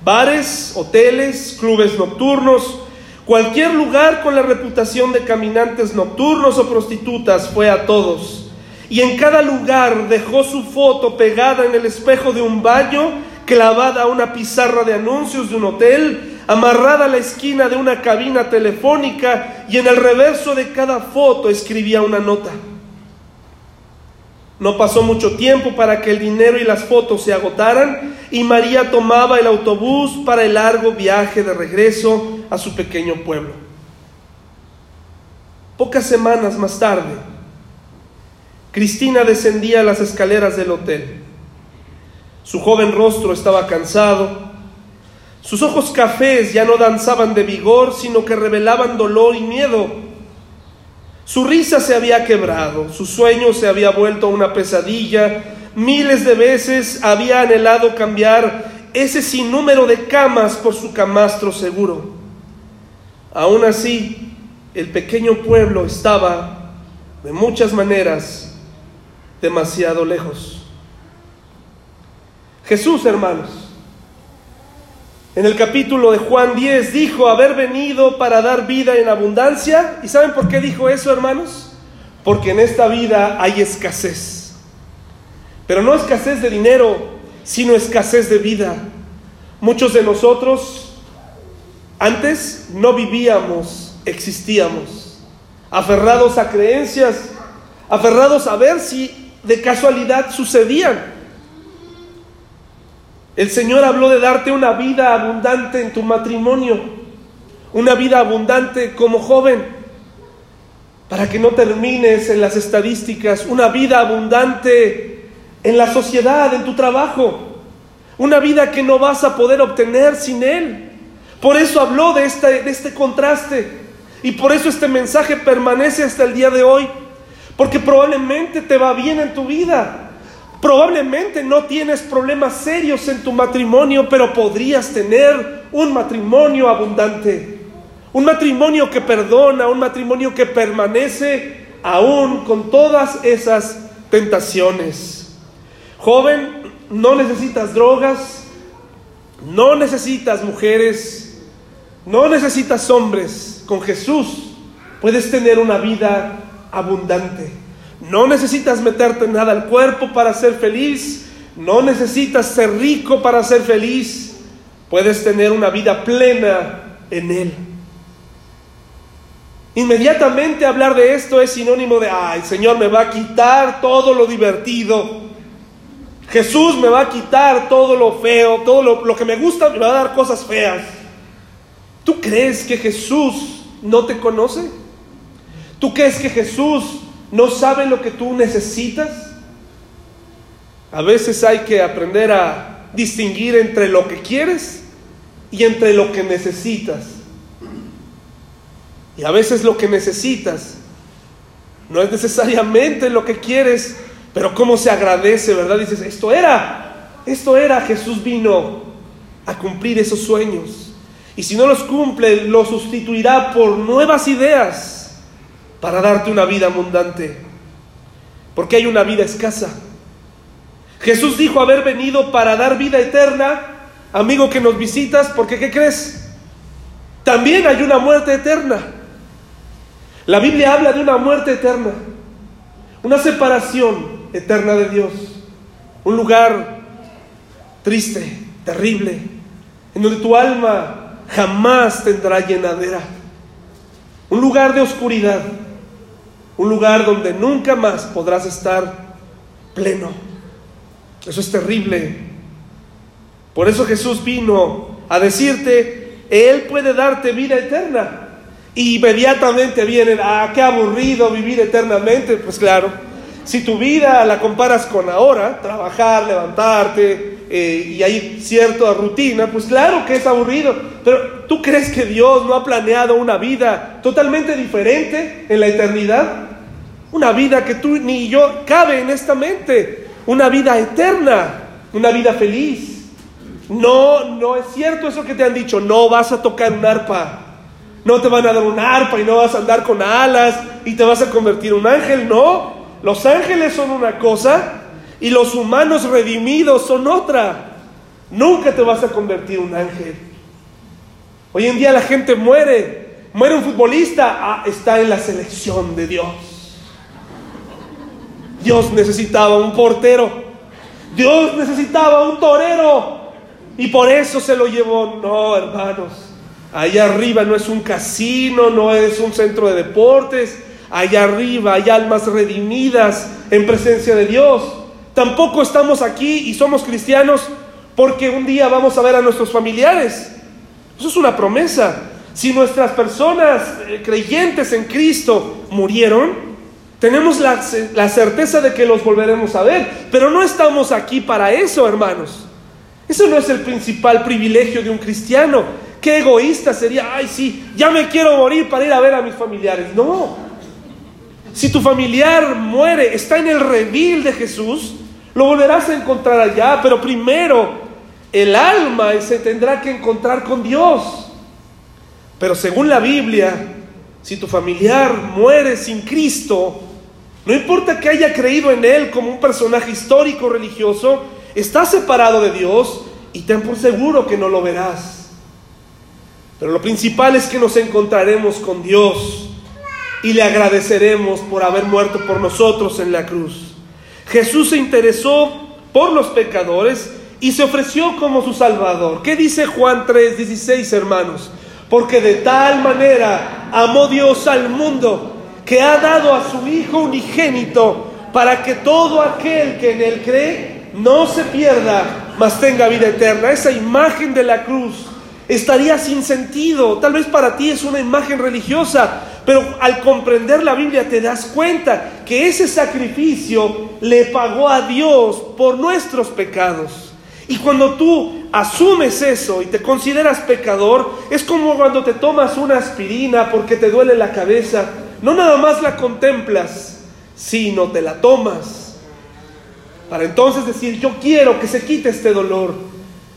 Bares, hoteles, clubes nocturnos, cualquier lugar con la reputación de caminantes nocturnos o prostitutas fue a todos. Y en cada lugar dejó su foto pegada en el espejo de un baño, clavada a una pizarra de anuncios de un hotel, amarrada a la esquina de una cabina telefónica y en el reverso de cada foto escribía una nota. No pasó mucho tiempo para que el dinero y las fotos se agotaran y María tomaba el autobús para el largo viaje de regreso a su pequeño pueblo. Pocas semanas más tarde, Cristina descendía las escaleras del hotel. Su joven rostro estaba cansado, sus ojos cafés ya no danzaban de vigor, sino que revelaban dolor y miedo Su risa se había quebrado, su sueño se había vuelto una pesadilla, miles de veces había anhelado cambiar ese sinnúmero de camas por su camastro seguro. Aún así, el pequeño pueblo estaba, de muchas maneras, demasiado lejos. Jesús, hermanos, en el capítulo de Juan 10 dijo haber venido para dar vida en abundancia. ¿Y saben por qué dijo eso, hermanos? Porque en esta vida hay escasez. Pero no escasez de dinero, sino escasez de vida. Muchos de nosotros antes no vivíamos, existíamos, aferrados a creencias, aferrados a ver si de casualidad sucedían. El Señor habló de darte una vida abundante en tu matrimonio, una vida abundante como joven, para que no termines en las estadísticas, una vida abundante en la sociedad, en tu trabajo, una vida que no vas a poder obtener sin Él. Por eso habló de este, de este contraste y por eso este mensaje permanece hasta el día de hoy, porque probablemente te va bien en tu vida, Probablemente no tienes problemas serios en tu matrimonio, pero podrías tener un matrimonio abundante. Un matrimonio que perdona, un matrimonio que permanece aún con todas esas tentaciones. Joven, no necesitas drogas, no necesitas mujeres, no necesitas hombres. Con Jesús puedes tener una vida abundante. No necesitas meterte nada al cuerpo para ser feliz. No necesitas ser rico para ser feliz. Puedes tener una vida plena en Él. Inmediatamente hablar de esto es sinónimo de, ay, Señor me va a quitar todo lo divertido. Jesús me va a quitar todo lo feo, todo lo, lo que me gusta, me va a dar cosas feas. ¿Tú crees que Jesús no te conoce? ¿Tú crees que Jesús no sabe lo que tú necesitas. A veces hay que aprender a distinguir entre lo que quieres y entre lo que necesitas. Y a veces lo que necesitas no es necesariamente lo que quieres, pero cómo se agradece, ¿verdad? Dices, esto era, esto era, Jesús vino a cumplir esos sueños. Y si no los cumple, lo sustituirá por nuevas ideas para darte una vida abundante, porque hay una vida escasa. Jesús dijo haber venido para dar vida eterna, amigo que nos visitas, porque ¿qué crees? También hay una muerte eterna. La Biblia habla de una muerte eterna, una separación eterna de Dios, un lugar triste, terrible, en donde tu alma jamás tendrá llenadera, un lugar de oscuridad, un lugar donde nunca más podrás estar pleno. Eso es terrible. Por eso Jesús vino a decirte, Él puede darte vida eterna. Y inmediatamente vienen, ah, qué aburrido vivir eternamente. Pues claro, si tu vida la comparas con ahora, trabajar, levantarte, eh, y hay cierta rutina, pues claro que es aburrido. Pero ¿tú crees que Dios no ha planeado una vida totalmente diferente en la eternidad? Una vida que tú ni yo cabe en esta mente. Una vida eterna, una vida feliz. No, no es cierto eso que te han dicho. No vas a tocar un arpa. No te van a dar un arpa y no vas a andar con alas y te vas a convertir en un ángel. No, los ángeles son una cosa y los humanos redimidos son otra. Nunca te vas a convertir en un ángel. Hoy en día la gente muere. Muere un futbolista, ah, está en la selección de Dios. Dios necesitaba un portero. Dios necesitaba un torero. Y por eso se lo llevó. No, hermanos. Allá arriba no es un casino, no es un centro de deportes. Allá arriba hay almas redimidas en presencia de Dios. Tampoco estamos aquí y somos cristianos porque un día vamos a ver a nuestros familiares. Eso es una promesa. Si nuestras personas eh, creyentes en Cristo murieron, tenemos la, certeza de que los volveremos a ver, pero no estamos aquí para eso, hermanos. Eso no es el principal privilegio de un cristiano. Qué egoísta sería, ay sí, ya me quiero morir para ir a ver a mis familiares. No, Si tu familiar muere, está en el redil de Jesús, lo volverás a encontrar allá, pero primero el alma se tendrá que encontrar con Dios. Pero según la Biblia, si tu familiar muere sin Cristo, no importa que haya creído en Él como un personaje histórico religioso, está separado de Dios y ten por seguro que no lo verás. Pero lo principal es que nos encontraremos con Dios y le agradeceremos por haber muerto por nosotros en la cruz. Jesús se interesó por los pecadores y se ofreció como su Salvador. ¿Qué dice Juan 3:16, hermanos? Porque de tal manera amó Dios al mundo que ha dado a su Hijo unigénito para que todo aquel que en él cree no se pierda, mas tenga vida eterna. Esa imagen de la cruz estaría sin sentido. Tal vez para ti es una imagen religiosa, pero al comprender la Biblia te das cuenta que ese sacrificio le pagó a Dios por nuestros pecados. Y cuando tú asumes eso y te consideras pecador, es como cuando te tomas una aspirina porque te duele la cabeza. No nada más la contemplas, sino te la tomas. Para entonces decir, yo quiero que se quite este dolor.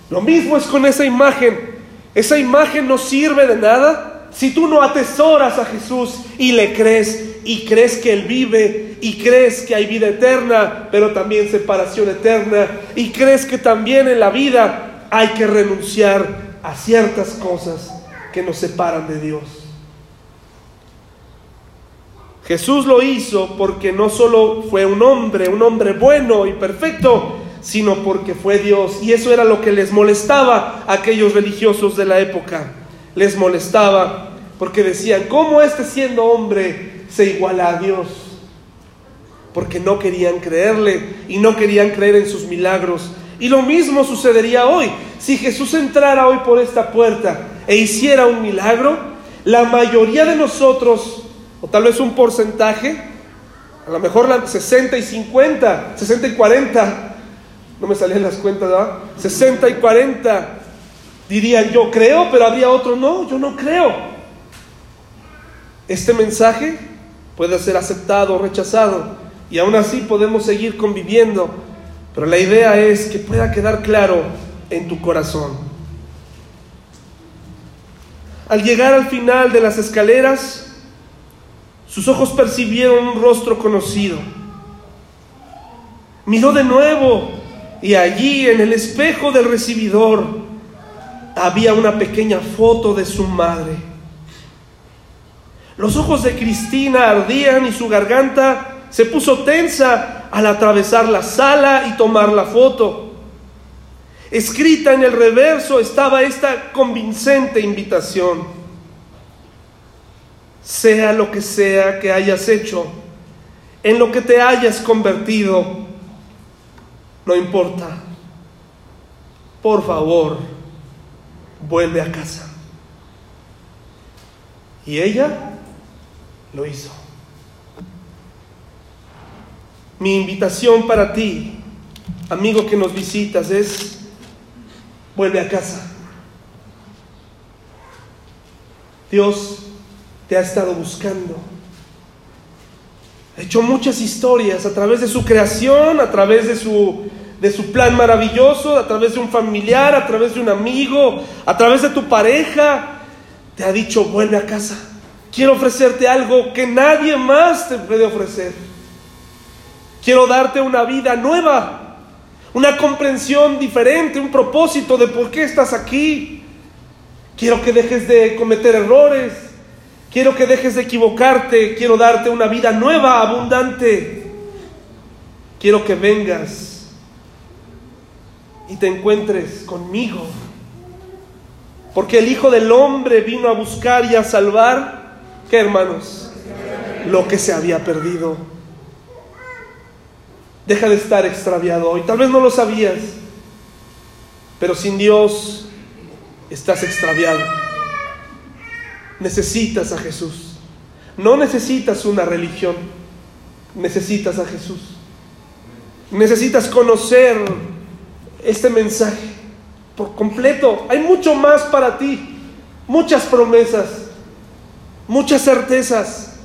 Lo mismo es con esa imagen. Esa imagen no sirve de nada si tú no atesoras a Jesús y le crees y crees que Él vive y crees que hay vida eterna, pero también separación eterna y crees que también en la vida hay que renunciar a ciertas cosas que nos separan de Dios. Jesús lo hizo porque no solo fue un hombre, un hombre bueno y perfecto, sino porque fue Dios. Y eso era lo que les molestaba a aquellos religiosos de la época. Les molestaba porque decían, ¿cómo este siendo hombre se iguala a Dios? Porque no querían creerle y no querían creer en sus milagros. Y lo mismo sucedería hoy. Si Jesús entrara hoy por esta puerta e hiciera un milagro, la mayoría de nosotros, o tal vez un porcentaje, a lo mejor la 60 y 50, 60 y 40, no me salían las cuentas, ¿verdad? 60 y 40 dirían yo creo, pero habría otro no, yo no creo. Este mensaje puede ser aceptado o rechazado y aún así podemos seguir conviviendo, pero la idea es que pueda quedar claro en tu corazón. Al llegar al final de las escaleras, sus ojos percibieron un rostro conocido. Miró de nuevo y allí en el espejo del recibidor había una pequeña foto de su madre. Los ojos de Cristina ardían y su garganta se puso tensa al atravesar la sala y tomar la foto. Escrita en el reverso estaba esta convincente invitación. Sea lo que sea que hayas hecho, en lo que te hayas convertido, no importa. Por favor, vuelve a casa. Y ella lo hizo. Mi invitación para ti, amigo que nos visitas, es, vuelve a casa. Dios te ha estado buscando ha hecho muchas historias a través de su creación, a través de su, de su plan maravilloso, a través de un familiar, a través de un amigo, a través de tu pareja. Te ha dicho, vuelve a casa. Quiero ofrecerte algo que nadie más te puede ofrecer. Quiero darte una vida nueva, una comprensión diferente, un propósito de por qué estás aquí. Quiero que dejes de cometer errores, Quiero que dejes de equivocarte, quiero darte una vida nueva, abundante. Quiero que vengas y te encuentres conmigo. Porque el Hijo del Hombre vino a buscar y a salvar, ¿qué hermanos? Lo que se había perdido. Deja de estar extraviado hoy. Tal vez no lo sabías, pero sin Dios estás extraviado necesitas a Jesús. No necesitas una religión, necesitas a Jesús. Necesitas conocer este mensaje por completo. Hay mucho más para ti, muchas promesas, muchas certezas.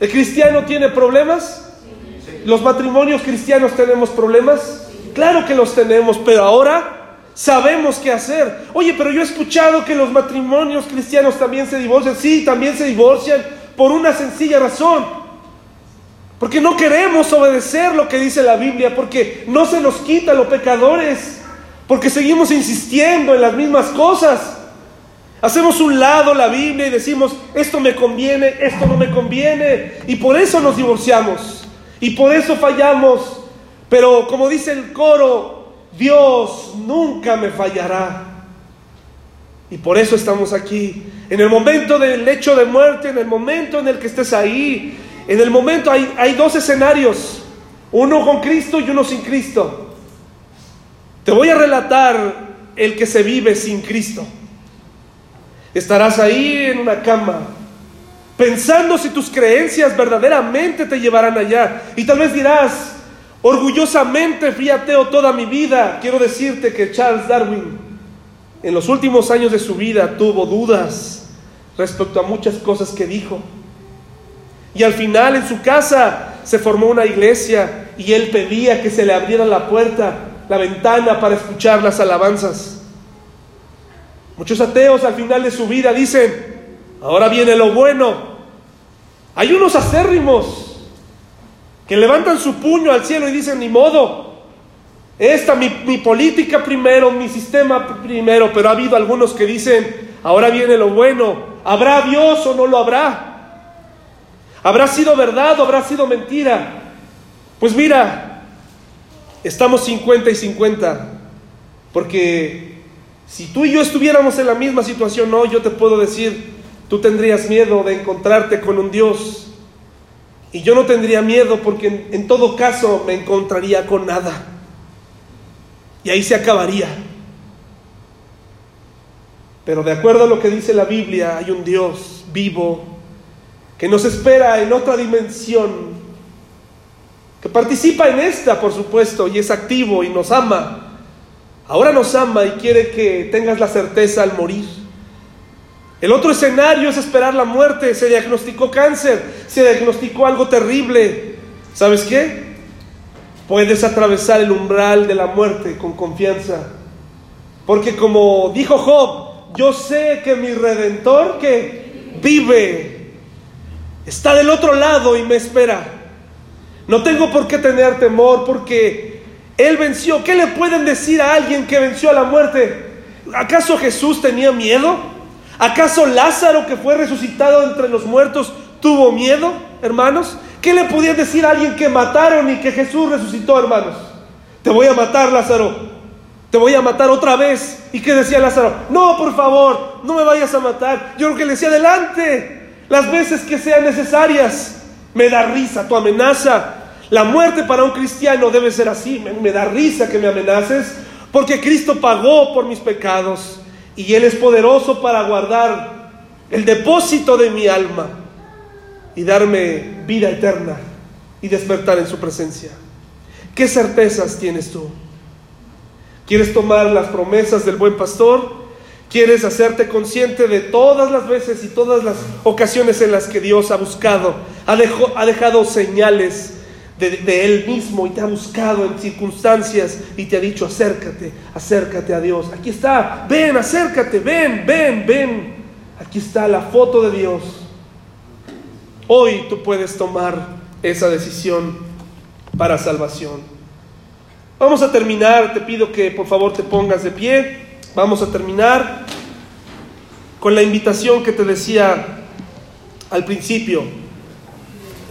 ¿El cristiano tiene problemas? ¿Los matrimonios cristianos tenemos problemas? Claro que los tenemos, pero ahora sabemos qué hacer. Oye, pero yo he escuchado que los matrimonios cristianos también se divorcian. Sí, también se divorcian por una sencilla razón. Porque no queremos obedecer lo que dice la Biblia, porque no se nos quita los pecadores, porque seguimos insistiendo en las mismas cosas. Hacemos un lado la Biblia y decimos, esto me conviene, esto no me conviene, y por eso nos divorciamos, y por eso fallamos. Pero como dice el coro, Dios nunca me fallará. Y por eso estamos aquí. En el momento del hecho de muerte, en el momento en el que estés ahí, en el momento hay, hay dos escenarios, uno con Cristo y uno sin Cristo. Te voy a relatar el que se vive sin Cristo. Estarás ahí en una cama, pensando si tus creencias verdaderamente te llevarán allá. Y tal vez dirás, orgullosamente fui ateo toda mi vida. Quiero decirte que Charles Darwin en los últimos años de su vida tuvo dudas respecto a muchas cosas que dijo. Y al final en su casa se formó una iglesia y él pedía que se le abriera la puerta, la ventana para escuchar las alabanzas. Muchos ateos al final de su vida dicen, ahora viene lo bueno. Hay unos acérrimos que levantan su puño al cielo y dicen, ni modo, esta mi, mi política primero, mi sistema primero, pero ha habido algunos que dicen, ahora viene lo bueno, ¿habrá Dios o no lo habrá? ¿Habrá sido verdad o habrá sido mentira? Pues mira, estamos 50 y 50, porque si tú y yo estuviéramos en la misma situación, no, yo te puedo decir, tú tendrías miedo de encontrarte con un Dios. Y yo no tendría miedo porque en, todo caso me encontraría con nada. Y ahí se acabaría. Pero de acuerdo a lo que dice la Biblia, hay un Dios vivo que nos espera en otra dimensión, que participa en esta, por supuesto, y es activo y nos ama Ahora nos ama y quiere que tengas la certeza al morir. El otro escenario es esperar la muerte. Se diagnosticó cáncer, se diagnosticó algo terrible. ¿Sabes qué? Puedes atravesar el umbral de la muerte con confianza. Porque como dijo Job, yo sé que mi redentor que vive está del otro lado y me espera. No tengo por qué tener temor porque él venció. ¿Qué le pueden decir a alguien que venció a la muerte? ¿Acaso Jesús tenía miedo? ¿Acaso Lázaro que fue resucitado entre los muertos tuvo miedo, hermanos? ¿Qué le podían decir a alguien que mataron y que Jesús resucitó, hermanos? Te voy a matar, Lázaro. Te voy a matar otra vez. ¿Y qué decía Lázaro? No, por favor, no me vayas a matar. Yo lo que le decía, adelante, las veces que sean necesarias. Me da risa tu amenaza. La muerte para un cristiano debe ser así. Me, da risa que me amenaces, porque Cristo pagó por mis pecados y Él es poderoso para guardar el depósito de mi alma y darme vida eterna y despertar en su presencia. ¿Qué certezas tienes tú? ¿Quieres tomar las promesas del buen pastor? ¿Quieres hacerte consciente de todas las veces y todas las ocasiones en las que Dios ha buscado, ha, ha dejado señales de, Él mismo y te ha buscado en circunstancias y te ha dicho, acércate, acércate a Dios. Aquí está, ven, acércate, ven, ven, ven. Aquí está la foto de Dios. Hoy tú puedes tomar esa decisión para salvación. Vamos a terminar, te pido que por favor te pongas de pie. Vamos a terminar con la invitación que te decía al principio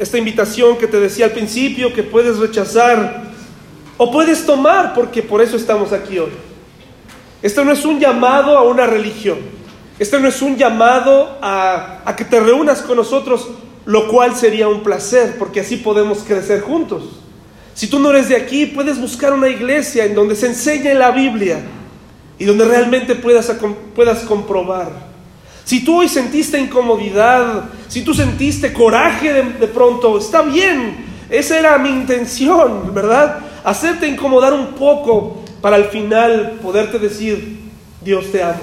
esta invitación que te decía al principio, que puedes rechazar o puedes tomar, porque por eso estamos aquí hoy. Esto no es un llamado a una religión. Esto no es un llamado a, a que te reúnas con nosotros, lo cual sería un placer, porque así podemos crecer juntos. Si tú no eres de aquí, puedes buscar una iglesia en donde se enseñe la Biblia y donde realmente puedas, puedas comprobar si tú hoy sentiste incomodidad, si tú sentiste coraje de, pronto, está bien. Esa era mi intención, ¿verdad? Hacerte incomodar un poco para al final poderte decir, Dios te ama.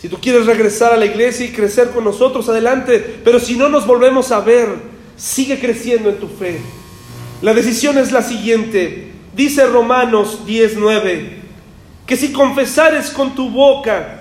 Si tú quieres regresar a la iglesia y crecer con nosotros, adelante. Pero si no nos volvemos a ver, sigue creciendo en tu fe. La decisión es la siguiente. Dice Romanos 19, que si confesares con tu boca